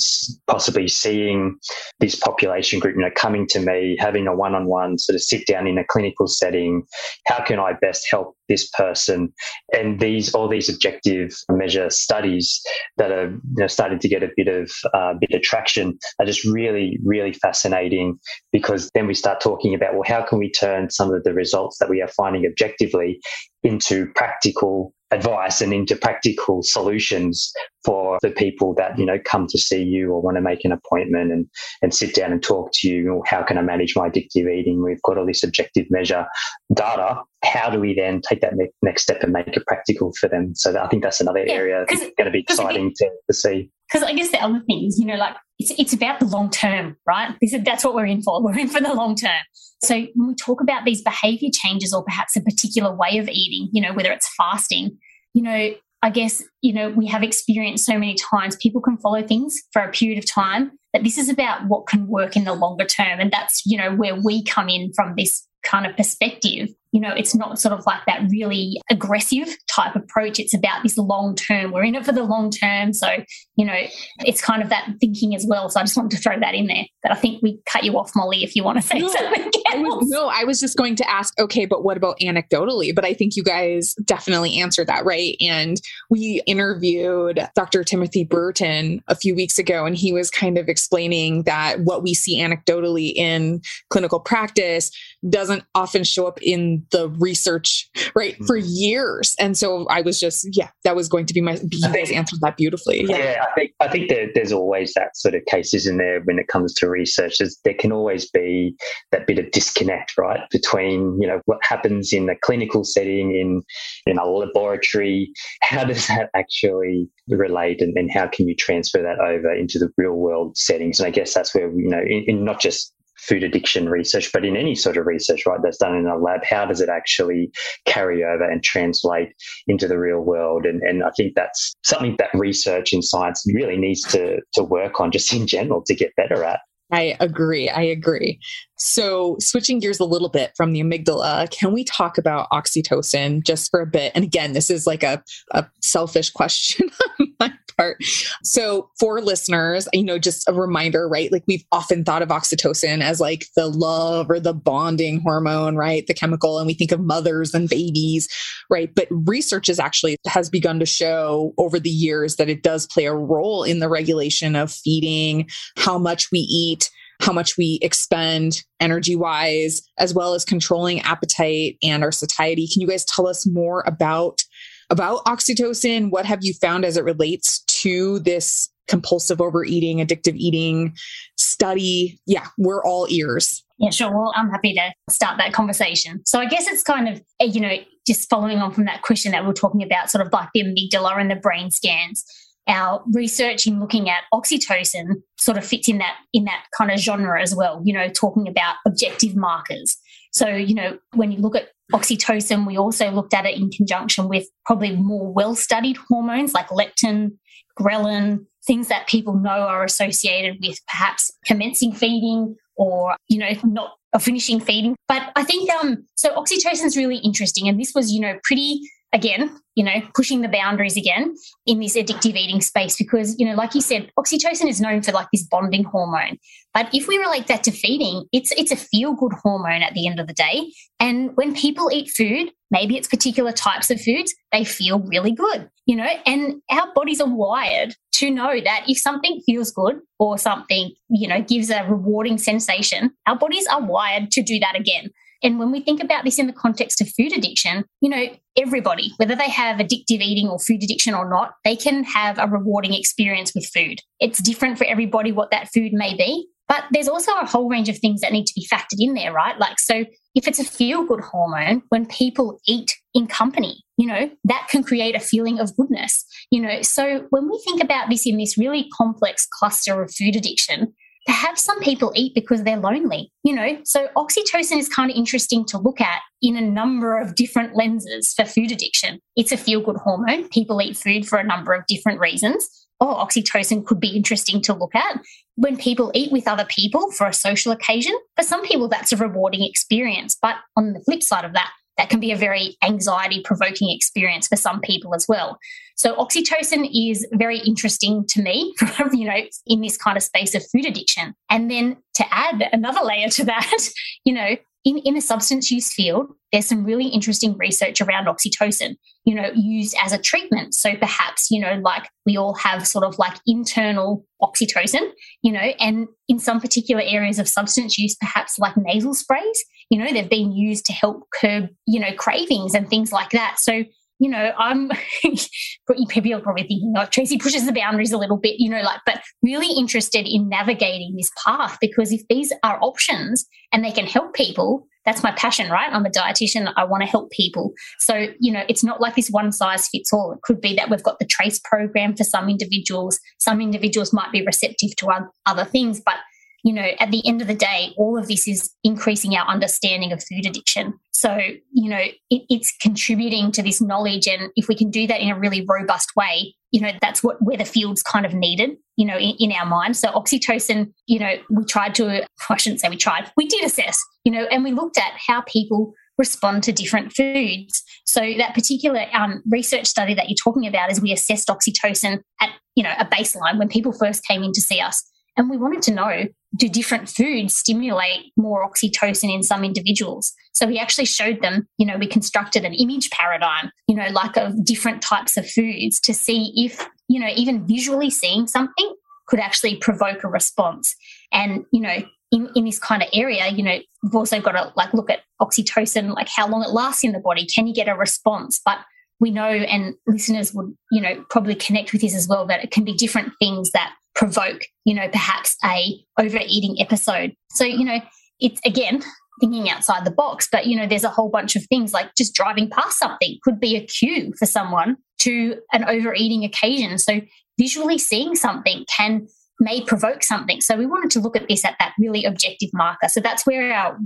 possibly seeing this population group, you know, coming to me, having a one on one sort of sit down in a clinical setting. How can I best help this person? And these, all these objective measure studies that are, you know, starting to get a bit of, uh, bit of traction are just really, really fascinating because then we start talking about, well, how can we turn some of the results that we are finding objectively into practical advice and into practical solutions for the people that you know come to see you or want to make an appointment and and sit down and talk to you. How can i manage my addictive eating? We've got all this objective measure data. How do we then take that next step and make it practical for them? So i think that's another yeah, area that's going to be exciting to, to see because i guess the other thing is you know like it's, it's about the long term right? That's what we're in for. We're in for the long term. So when we talk about these behavior changes or perhaps a particular way of eating you know whether it's fasting you know, I guess, you know, we have experienced so many times people can follow things for a period of time, but this is about what can work in the longer term. And that's, you know, where we come in from this kind of perspective you know, it's not sort of like that really aggressive type approach. It's about this long term. We're in it for the long term. So, you know, it's kind of that thinking as well. So I just wanted to throw that in there. But I think we cut you off, Molly, if you want to say no, something. I was, no, I was just going to ask, okay, but what about anecdotally? But I think you guys definitely answered that, right? And we interviewed Dr. Timothy Brewerton a few weeks ago, and he was kind of explaining that what we see anecdotally in clinical practice doesn't often show up in the research right mm-hmm. for years. And so i was just yeah that was going to be my you guys answered that beautifully. Yeah, yeah. I think i think there, there's always that sort of cases in there when it comes to research? There's, there can always be that bit of disconnect right between you know what happens in a clinical setting in in a laboratory. How does that actually relate and, and how can you transfer that over into the real world settings? And i guess that's where you know in, in not just food addiction research, but in any sort of research, right, that's done in a lab, how does it actually carry over and translate into the real world? And, and I think that's something that research in science really needs to, to work on just in general to get better at. I agree. I agree. So, switching gears a little bit from the amygdala, can we talk about oxytocin just for a bit? And again, this is like a, a selfish question on my part. So, for listeners, you know, just a reminder, right? Like we've often thought of oxytocin as like the love or the bonding hormone, right? The chemical, and we think of mothers and babies, right? But research is actually has begun to show over the years that it does play a role in the regulation of feeding, how much we eat how much we expend energy wise, as well as controlling appetite and our satiety. Can you guys tell us more about about oxytocin. What have you found as it relates to this compulsive overeating, addictive eating study? Yeah, we're all ears. Yeah, sure. Well, I'm happy to start that conversation. So I guess it's kind of, eh, you know, just following on from that question that we are talking about, sort of like the amygdala and the brain scans. Our research in looking at oxytocin sort of fits in that in that kind of genre as well. You know, talking about objective markers. So, you know, when you look at oxytocin, we also looked at it in conjunction with probably more well studied hormones like leptin, ghrelin, things that people know are associated with perhaps commencing feeding or, you know, not finishing feeding. But I think um so oxytocin is really interesting. And this was, you know, pretty again, you know, pushing the boundaries again in this addictive eating space because, you know, like you said, oxytocin is known for like this bonding hormone. But if we relate that to feeding, it's it's a feel good hormone at the end of the day. And when people eat food, maybe it's particular types of foods, they feel really good, you know, and our bodies are wired to know that if something feels good or something, you know, gives a rewarding sensation, our bodies are wired to do that again. And when we think about this in the context of food addiction, you know, everybody, whether they have addictive eating or food addiction or not, they can have a rewarding experience with food. It's different for everybody what that food may be. But there's also a whole range of things that need to be factored in there, right? Like, so if it's a feel good hormone, when people eat in company, you know, that can create a feeling of goodness, you know. So when we think about this in this really complex cluster of food addiction, perhaps some people eat because they're lonely, you know? So oxytocin is kind of interesting to look at in a number of different lenses for food addiction. It's a feel good hormone. People eat food for a number of different reasons. Oh, oxytocin could be interesting to look at. When people eat with other people for a social occasion, for some people, that's a rewarding experience. But on the flip side of that, that can be a very anxiety provoking experience for some people as well. So oxytocin is very interesting to me, you know, in this kind of space of food addiction. And then to add another layer to that, you know, in, in the substance use field, there's some really interesting research around oxytocin, you know, used as a treatment. So perhaps, you know, like we all have sort of like internal oxytocin, you know, and in some particular areas of substance use, perhaps like nasal sprays, you know, they've been used to help curb, you know, cravings and things like that. So you know, I'm people are probably thinking, like Tracy pushes the boundaries a little bit, you know, like, but really interested in navigating this path because if these are options and they can help people, that's my passion, right? I'm a dietitian. I want to help people. So, you know, it's not like this one size fits all. It could be that we've got the trace program for some individuals. Some individuals might be receptive to other things, but you know, at the end of the day, all of this is increasing our understanding of food addiction. So, you know, it, it's contributing to this knowledge. And if we can do that in a really robust way, you know, that's what where the field's kind of needed, you know, in, in our mind. So oxytocin, you know, we tried to, I shouldn't say we tried, we did assess, you know, and we looked at how people respond to different foods. So that particular um, research study that you're talking about is we assessed oxytocin at, you know, a baseline when people first came in to see us. And we wanted to know do different foods stimulate more oxytocin in some individuals? So we actually showed them, you know, we constructed an image paradigm, you know, like of different types of foods to see if, you know, even visually seeing something could actually provoke a response. And, you know, in, in this kind of area, you know, we've also got to like look at oxytocin, like how long it lasts in the body. Can you get a response? But we know, and listeners would, you know, probably connect with this as well, that it can be different things that provoke, you know, perhaps a overeating episode. So, you know, it's again thinking outside the box, but you know, there's a whole bunch of things like just driving past something could be a cue for someone to an overeating occasion. So visually seeing something can may provoke something. So we wanted to look at this at that really objective marker. So that's where our,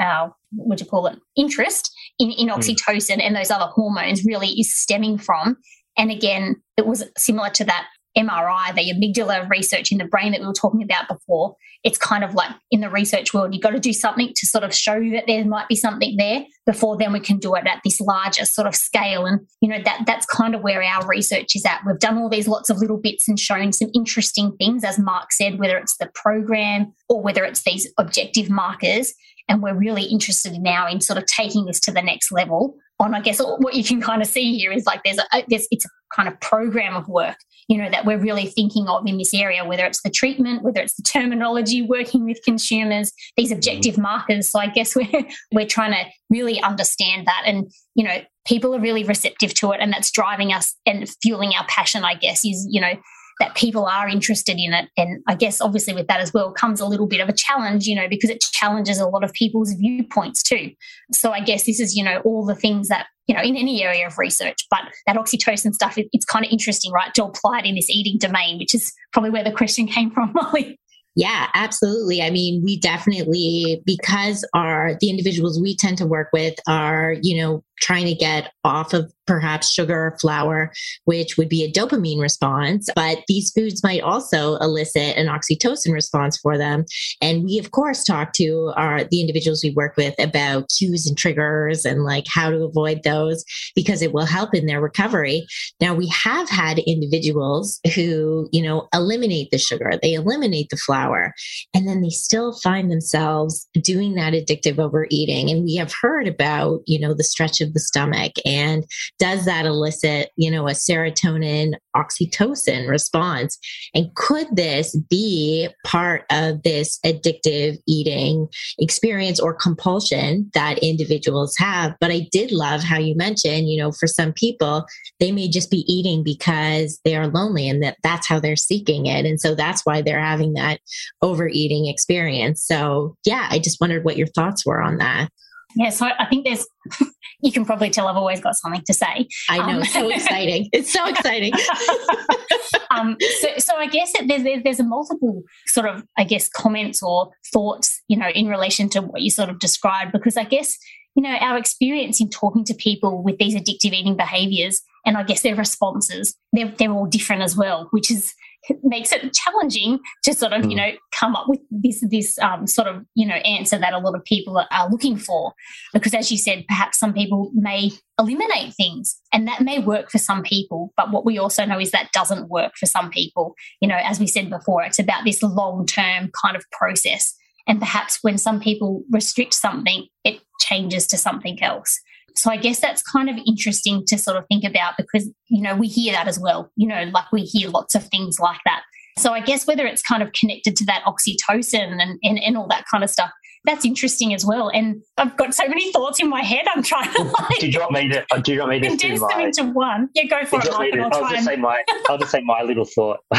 our what do you call it, interest in, in hmm. oxytocin mm. and those other hormones really is stemming from. And again, it was similar to that MRI, the amygdala research in the brain that we were talking about before, it's kind of like in the research world, you've got to do something to sort of show that there might be something there before then we can do it at this larger sort of scale. And, you know, that that's kind of where our research is at. We've done all these lots of little bits and shown some interesting things, as Mark said, whether it's the program or whether it's these objective markers. And we're really interested now in sort of taking this to the next level on, I guess, what you can kind of see here is like there's a, there's, it's a kind of program of work, you know, that we're really thinking of in this area, whether it's the treatment, whether it's the terminology, working with consumers, these mm-hmm. objective markers. So I guess we're, we're trying to really understand that. And, you know, people are really receptive to it and that's driving us and fueling our passion, I guess, is, you know, that people are interested in it. And I guess obviously with that as well comes a little bit of a challenge, you know, because it challenges a lot of people's viewpoints too. So I guess this is, you know, all the things that, you know, in any area of research, but that oxytocin stuff, it, it's kind of interesting, right, to apply it in this eating domain, which is probably where the question came from, Molly. Yeah, absolutely. I mean, we definitely because our the individuals we tend to work with are, you know, trying to get off of perhaps sugar flour, which would be a dopamine response. But these foods might also elicit an oxytocin response for them. And we, of course, talk to our the individuals we work with about cues and triggers and like how to avoid those because it will help in their recovery. Now we have had individuals who, you know, eliminate the sugar, they eliminate the flour, and then they still find themselves doing that addictive overeating. And we have heard about, you know, the stretch of the stomach and does that elicit you know a serotonin oxytocin response? And could this be part of this addictive eating experience or compulsion that individuals have? But i did love how you mentioned you know for some people they may just be eating because they are lonely and that that's how they're seeking it. And so that's why they're having that overeating experience. So yeah i just wondered what your thoughts were on that yeah, so I think there's, you can probably tell I've always got something to say. I know, um, so exciting. It's so exciting. um, so, so I guess there's, there's, there's a multiple sort of, I guess, comments or thoughts, you know, in relation to what you sort of described, because I guess, you know, our experience in talking to people with these addictive eating behaviors and I guess their responses, they're, they're all different as well, which is makes it challenging to sort of, mm. you know, come up with this this um, sort of, you know, answer that a lot of people are, are looking for. Because as you said, perhaps some people may eliminate things and that may work for some people. But what we also know is that doesn't work for some people. You know, as we said before, it's about this long term kind of process. And perhaps when some people restrict something, it changes to something else. So I guess that's kind of interesting to sort of think about because, you know, we hear that as well. You know, like we hear lots of things like that. So I guess whether it's kind of connected to that oxytocin and, and, and all that kind of stuff, that's interesting as well. And I've got so many thoughts in my head. I'm trying to like. Uh, do you want me to? Do you want me to condense them into one? Yeah, go for it. I'll, I'll just say my. I'll just say my little thought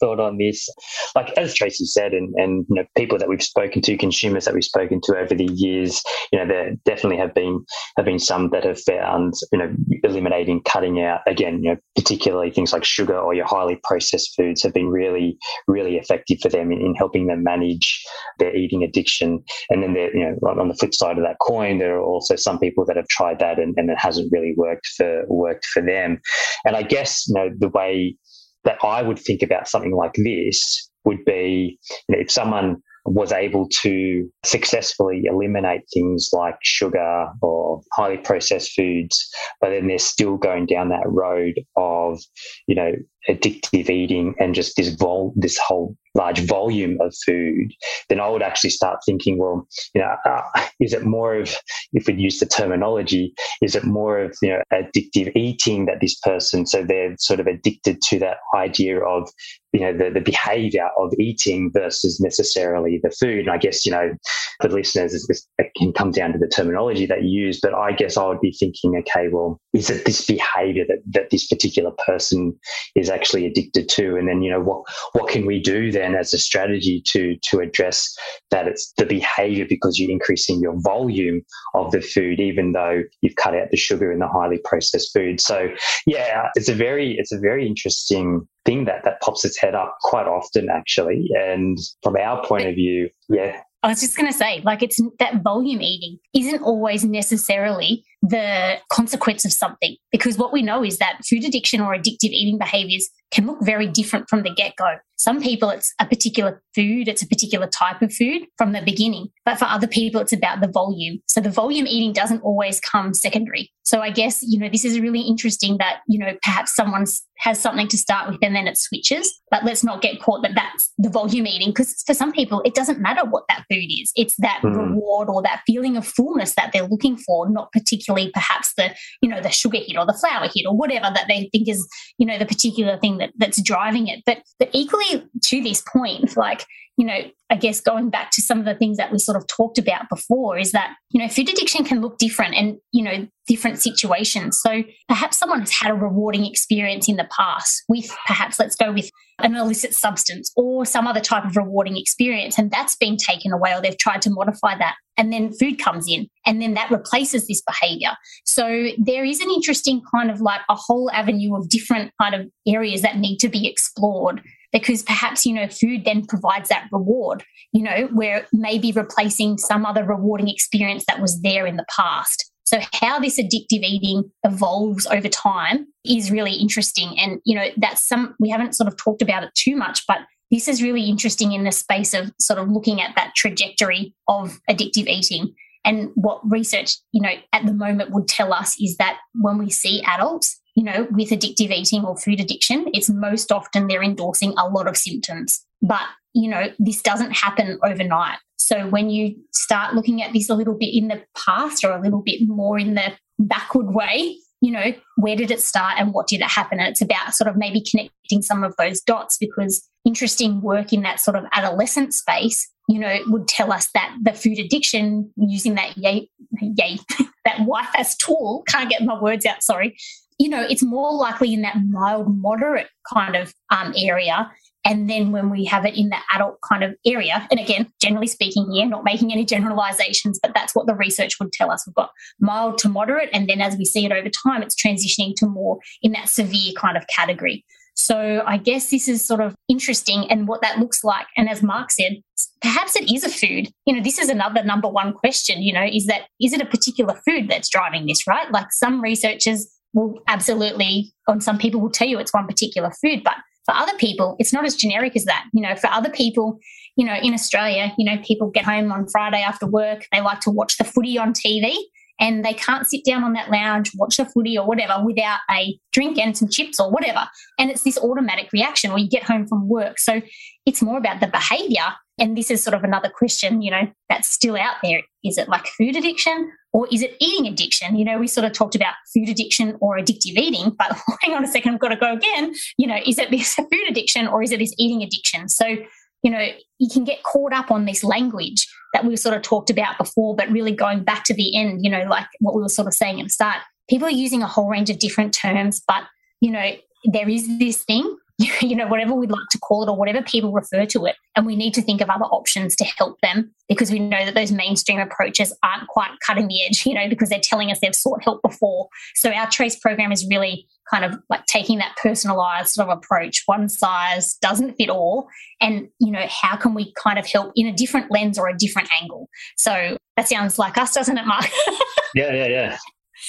thought on this. Like as Tracy said, and and you know people that we've spoken to, consumers that we've spoken to over the years, you know there definitely have been have been some that have found you know eliminating, cutting out again, you know particularly things like sugar or your highly processed foods have been really really effective for them in, in helping them manage their eating addiction and then there, you know, on the flip side of that coin, there are also some people that have tried that and, and it hasn't really worked for worked for them. And I guess you know the way that I would think about something like this would be you know, if someone was able to successfully eliminate things like sugar or highly processed foods, but then they're still going down that road of, you know, addictive eating and just this vol- this whole large volume of food, then I would actually start thinking, well, you know, uh, is it more of, if we use the terminology, is it more of you know addictive eating that this person, so they're sort of addicted to that idea of you know the, the behavior of eating versus necessarily the food? And i guess you know for listeners it can come down to the terminology that you use but i guess i would be thinking okay well is it this behavior that, that this particular person is actually addicted to and then you know what what can we do then as a strategy to to address that? It's the behavior because you're increasing your volume of the food even though you've cut out the sugar in the highly processed food. So yeah it's a very it's a very interesting thing that that pops its head up quite often actually. And from our point of view yeah. I was just going to say, like, it's that volume eating isn't always necessarily the consequence of something because what we know is that food addiction or addictive eating behaviors can look very different from the get go. Some people, it's a particular food, it's a particular type of food from the beginning. But for other people, it's about the volume. So the volume eating doesn't always come secondary. So I guess, you know, this is really interesting that, you know, perhaps someone has something to start with and then it switches. But let's not get caught that that's the volume eating because for some people, it doesn't matter what that food is. It's that mm. reward or that feeling of fullness that they're looking for, not particularly perhaps the, you know, the sugar hit or the flour hit or whatever that they think is, you know, the particular thing that, that's driving it. But but equally to this point, like, you know, I guess going back to some of the things that we sort of talked about before is that, you know, food addiction can look different and, you know, different situations. So perhaps someone has had a rewarding experience in the past with perhaps, let's go with an illicit substance or some other type of rewarding experience, and that's been taken away or they've tried to modify that. And then food comes in and then that replaces this behavior. So there is an interesting kind of like a whole avenue of different kind of areas that need to be explored because perhaps, you know, food then provides that reward, you know, where maybe replacing some other rewarding experience that was there in the past. So how this addictive eating evolves over time is really interesting. And, you know, that's some, we haven't sort of talked about it too much, but this is really interesting in the space of sort of looking at that trajectory of addictive eating. And what research, you know, at the moment would tell us is that when we see adults, you know, with addictive eating or food addiction, it's most often they're endorsing a lot of symptoms. But, you know, this doesn't happen overnight. So when you start looking at this a little bit in the past or a little bit more in the backward way, you know, where did it start and what did it happen? And it's about sort of maybe connecting some of those dots because interesting work in that sort of adolescent space, you know, would tell us that the food addiction using that yay, yay, that YFAS tool, can't get my words out, sorry, you know, it's more likely in that mild, moderate kind of um, area. And then when we have it in the adult kind of area, and again, generally speaking here, not making any generalizations, but that's what the research would tell us. We've got mild to moderate. And then as we see it over time, it's transitioning to more in that severe kind of category. So I guess this is sort of interesting and what that looks like. And as Mark said, perhaps it is a food. You know, this is another number one question, you know, is that, is it a particular food that's driving this, right? Like some researchers will absolutely, on some people will tell you it's one particular food, but for other people, it's not as generic as that. You know, for other people, you know, in Australia, you know, people get home on Friday after work, they like to watch the footy on TV and they can't sit down on that lounge, watch a footy or whatever without a drink and some chips or whatever. And it's this automatic reaction, or you get home from work. So it's more about the behavior. And this is sort of another question, you know, that's still out there. Is it like food addiction or is it eating addiction? You know, we sort of talked about food addiction or addictive eating, but hang on a second, I've got to go again. You know, is it this food addiction or is it this eating addiction? So you know, you can get caught up on this language that we sort of talked about before, but really going back to the end, you know, like what we were sort of saying at the start, people are using a whole range of different terms, but, you know, there is this thing you know, whatever we'd like to call it or whatever people refer to it. And we need to think of other options to help them because we know that those mainstream approaches aren't quite cutting the edge, you know, because they're telling us they've sought help before. So our trace program is really kind of like taking that personalized sort of approach. One size doesn't fit all. And, you know, how can we kind of help in a different lens or a different angle? So that sounds like us, doesn't it, Mark? yeah, yeah, yeah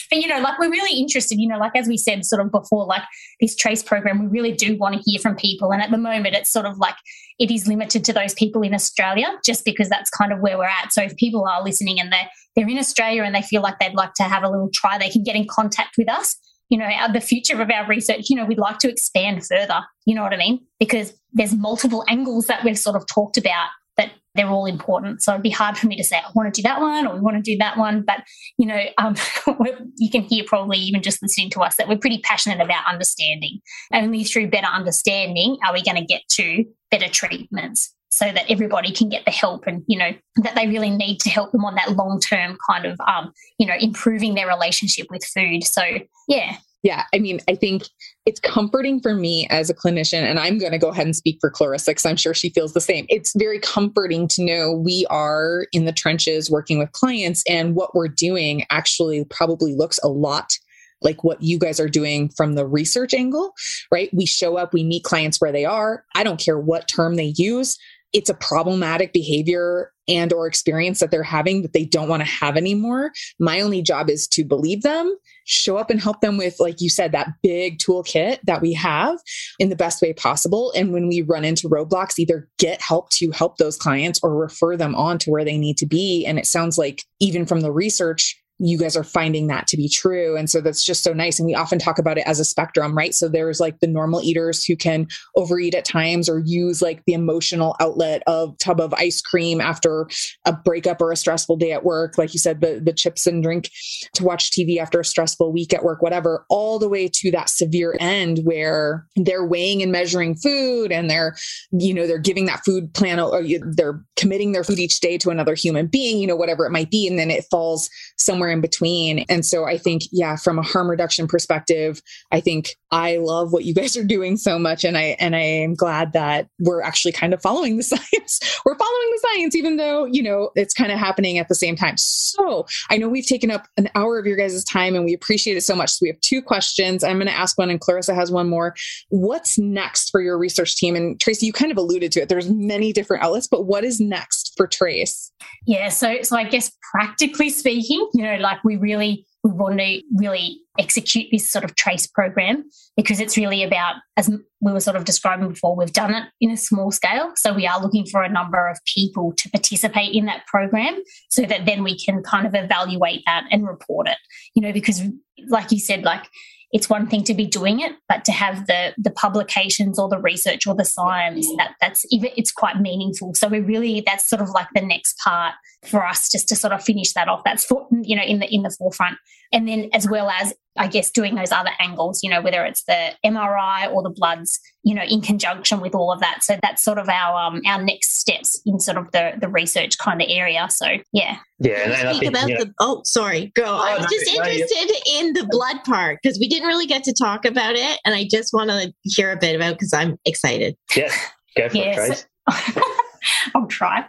but you know, like we're really interested, you know, like as we said sort of before, like this trace program, we really do want to hear from people. And at the moment, it's sort of like it is limited to those people in Australia, just because that's kind of where we're at. So if people are listening and they're they're in Australia and they feel like they'd like to have a little try, they can get in contact with us. You know, the future of our research, you know, we'd like to expand further. You know what I mean? Because there's multiple angles that we've sort of talked about they're all important. So it'd be hard for me to say, I want to do that one or we want to do that one. But, you know, um, you can hear probably even just listening to us that we're pretty passionate about understanding. Only through better understanding are we going to get to better treatments so that everybody can get the help and you know that they really need to help them on that long term kind of um you know improving their relationship with food so yeah yeah, I mean, I think it's comforting for me as a clinician, and I'm going to go ahead and speak for Clarissa because I'm sure she feels the same. It's very comforting to know we are in the trenches working with clients, and what we're doing actually probably looks a lot like what you guys are doing from the research angle, right? We show up, we meet clients where they are. I don't care what term they use. It's a problematic behavior and or experience that they're having that they don't want to have anymore. My only job is to believe them show up and help them with, like you said, that big toolkit that we have in the best way possible. And when we run into roadblocks, either get help to help those clients or refer them on to where they need to be. And it sounds like even from the research, you guys are finding that to be true. And so that's just so nice. And we often talk about it as a spectrum, right? So there's like the normal eaters who can overeat at times or use like the emotional outlet of tub of ice cream after a breakup or a stressful day at work. Like you said, the, the chips and drink to watch TV after a stressful week at work, whatever, all the way to that severe end where they're weighing and measuring food and they're, you know, they're giving that food plan or they're committing their food each day to another human being, you know, whatever it might be. And then it falls somewhere somewhere in between. And so I think, yeah, from a harm reduction perspective, I think I love what you guys are doing so much. And I, and I am glad that we're actually kind of following the science. we're following the science, even though, you know, it's kind of happening at the same time. So I know we've taken up an hour of your guys' time and we appreciate it so much. So we have two questions. I'm going to ask one and Clarissa has one more. What's next for your research team? And Tracy, you kind of alluded to it. There's many different outlets, but what is next for Trace? Yeah. So, so I guess practically speaking, you know, like we really, we want to really execute this sort of trace program because it's really about, as we were sort of describing before, we've done it in a small scale. So we are looking for a number of people to participate in that program so that then we can kind of evaluate that and report it, you know, because like you said, like it's one thing to be doing it, but to have the the publications or the research or the science that that's even it's quite meaningful. So we really that's sort of like the next part for us just to sort of finish that off. That's for, you know in the in the forefront, and then as well as I guess doing those other angles, you know, whether it's the MRI or the bloods, you know, in conjunction with all of that. So that's sort of our um, our next steps in sort of the the research kind of area. So yeah, yeah. And, and think, about you know, the oh, sorry, go. Oh, I was no, just no, interested no, in the blood part because we didn't really get to talk about it, and I just want to hear a bit about because I'm excited. Yeah, go for yes. it, I'll try.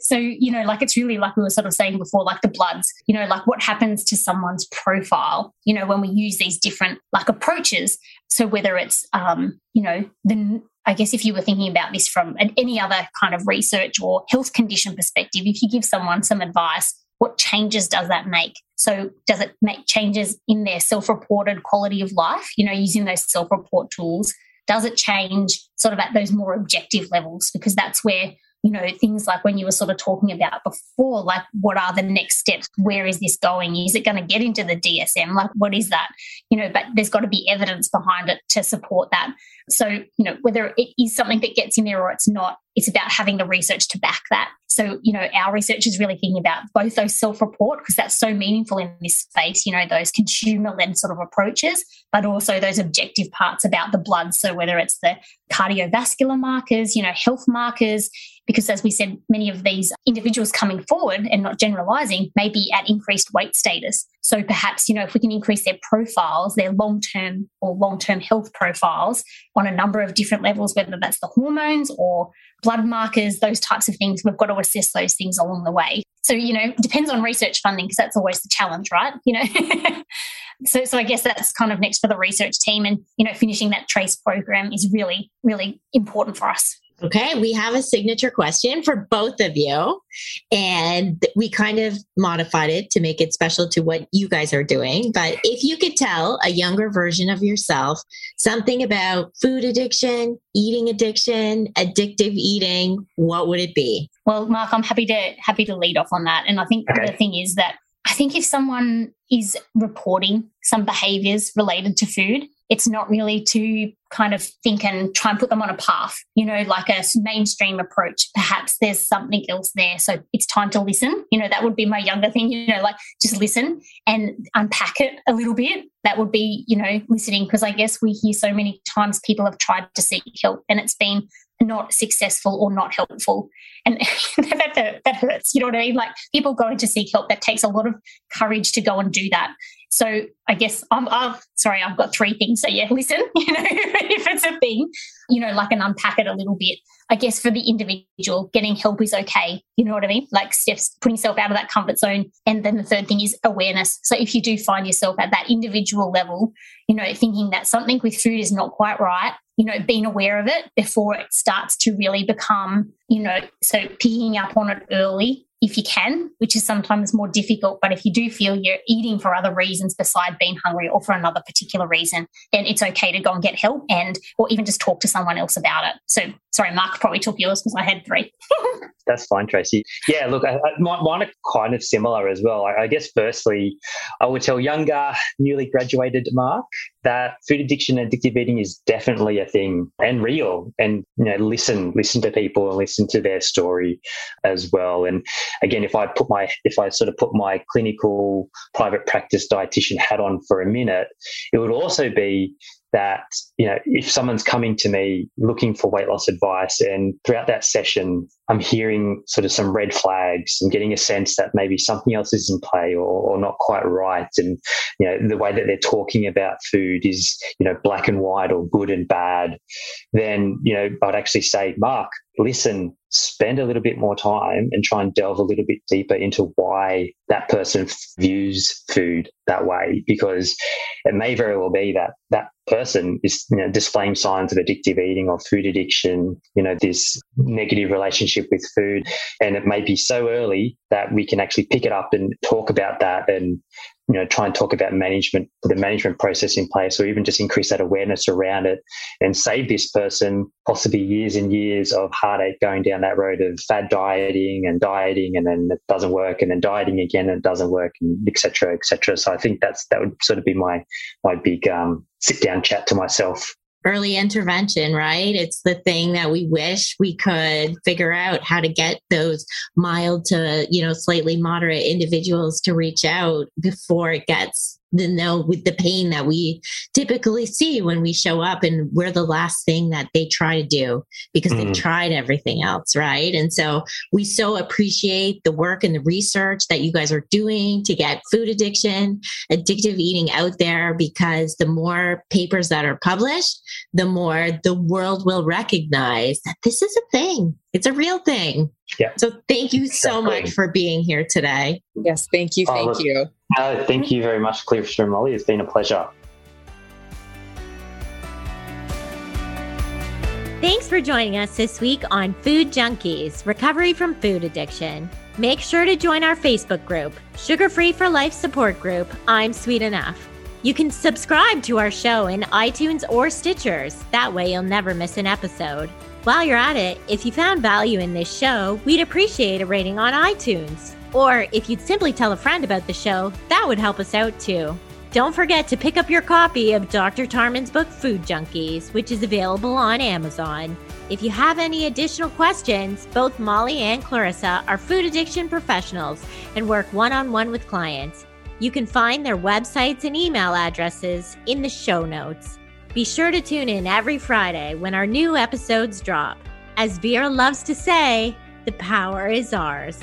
So, you know, like it's really like we were sort of saying before, like the bloods, you know, like what happens to someone's profile, you know, when we use these different like approaches. So whether it's, um, you know, the I guess if you were thinking about this from an, any other kind of research or health condition perspective, if you give someone some advice, what changes does that make? So, does it make changes in their self reported quality of life, you know, using those self report tools? Does it change sort of at those more objective levels? Because that's where you know, things like when you were sort of talking about before, like what are the next steps? Where is this going? Is it going to get into the DSM? Like, what is that? You know, but there's got to be evidence behind it to support that. So, you know, whether it is something that gets in there or it's not, it's about having the research to back that. So, you know, our research is really thinking about both those self report, because that's so meaningful in this space, you know, those consumer led sort of approaches, but also those objective parts about the blood. So, whether it's the cardiovascular markers, you know, health markers, because as we said, many of these individuals coming forward and not generalizing may be at increased weight status. So perhaps, you know, if we can increase their profiles, their long term or long term health profiles on a number of different levels, whether that's the hormones or blood markers, those types of things, we've got to assess those things along the way. So, you know, depends on research funding because that's always the challenge, right? You know, so, so I guess that's kind of next for the research team and, you know, finishing that trace program is really, really important for us. Okay, we have a signature question for both of you, and we kind of modified it to make it special to what you guys are doing. But if you could tell a younger version of yourself something about food addiction, eating addiction, addictive eating, what would it be? Well, Mark, I'm happy to happy to lead off on that. And I think okay. the thing is that I think if someone is reporting some behaviors related to food, it's not really to kind of think and try and put them on a path, you know, like a mainstream approach. Perhaps there's something else there. So it's time to listen. You know, that would be my younger thing, you know, like just listen and unpack it a little bit. That would be, you know, listening. Because I guess we hear so many times people have tried to seek help and it's been not successful or not helpful. And that, that hurts. You know what I mean? Like people going to seek help, that takes a lot of courage to go and do that. So I guess I'm, I'm sorry, I've got three things. So yeah, listen, you know, if it's a thing, you know, like and unpack it a little bit. I guess for the individual, getting help is okay. You know what I mean? Like steps, putting yourself out of that comfort zone. And then the third thing is awareness. So if you do find yourself at that individual level, you know, thinking that something with food is not quite right, you know, being aware of it before it starts to really become, you know, so picking up on it early if you can, which is sometimes more difficult. But if you do feel you're eating for other reasons beside being hungry or for another particular reason, then it's okay to go and get help and or even just talk to someone else about it. So sorry, Mark probably took yours because I had three. That's fine, Tracy. Yeah, look, I, I, mine are kind of similar as well. I, I guess firstly, I would tell younger, newly graduated Mark that food addiction and addictive eating is definitely a thing and real. And you know, listen, listen to people and listen to their story as well. And again, if I put my if I sort of put my clinical private practice dietitian hat on for a minute, it would also be that, you know, if someone's coming to me looking for weight loss advice and throughout that session, I'm hearing sort of some red flags and getting a sense that maybe something else is in play or, or not quite right. And, you know, the way that they're talking about food is, you know, black and white or good and bad, then, you know, I'd actually say, Mark, listen, spend a little bit more time and try and delve a little bit deeper into why that person views food that way because it may very well be that that person is you know, displaying signs of addictive eating or food addiction you know this negative relationship with food. And it may be so early that we can actually pick it up and talk about that and you know try and talk about management put a management process in place or even just increase that awareness around it and save this person possibly years and years of heartache going down that road of fad dieting and dieting and then it doesn't work and then dieting again and it doesn't work and etc etc so i think that's that would sort of be my my big um, sit down chat to myself early intervention, right? It's the thing that we wish we could figure out how to get those mild to, you know, slightly moderate individuals to reach out before it gets the know with the pain that we typically see when we show up and we're the last thing that they try to do because mm. they've tried everything else right and so we so appreciate the work and the research that you guys are doing to get food addiction addictive eating out there because the more papers that are published the more the world will recognize that this is a thing it's a real thing yeah so thank you so much for being here today yes thank you thank you uh, thank you very much, Clarissa and Molly. It's been a pleasure. Thanks for joining us this week on Food Junkies Recovery from Food Addiction. Make sure to join our Facebook group, Sugar Free for Life support group, I'm Sweet Enough. You can subscribe to our show in iTunes or Stitchers. That way, you'll never miss an episode. While you're at it, if you found value in this show, we'd appreciate a rating on iTunes. Or if you'd simply tell a friend about the show, that would help us out too. Don't forget to pick up your copy of Dr. Tarman's book, Food Junkies, which is available on Amazon. If you have any additional questions, both Molly and Clarissa are food addiction professionals and work one on one with clients. You can find their websites and email addresses in the show notes. Be sure to tune in every Friday when our new episodes drop. As Vera loves to say, the power is ours.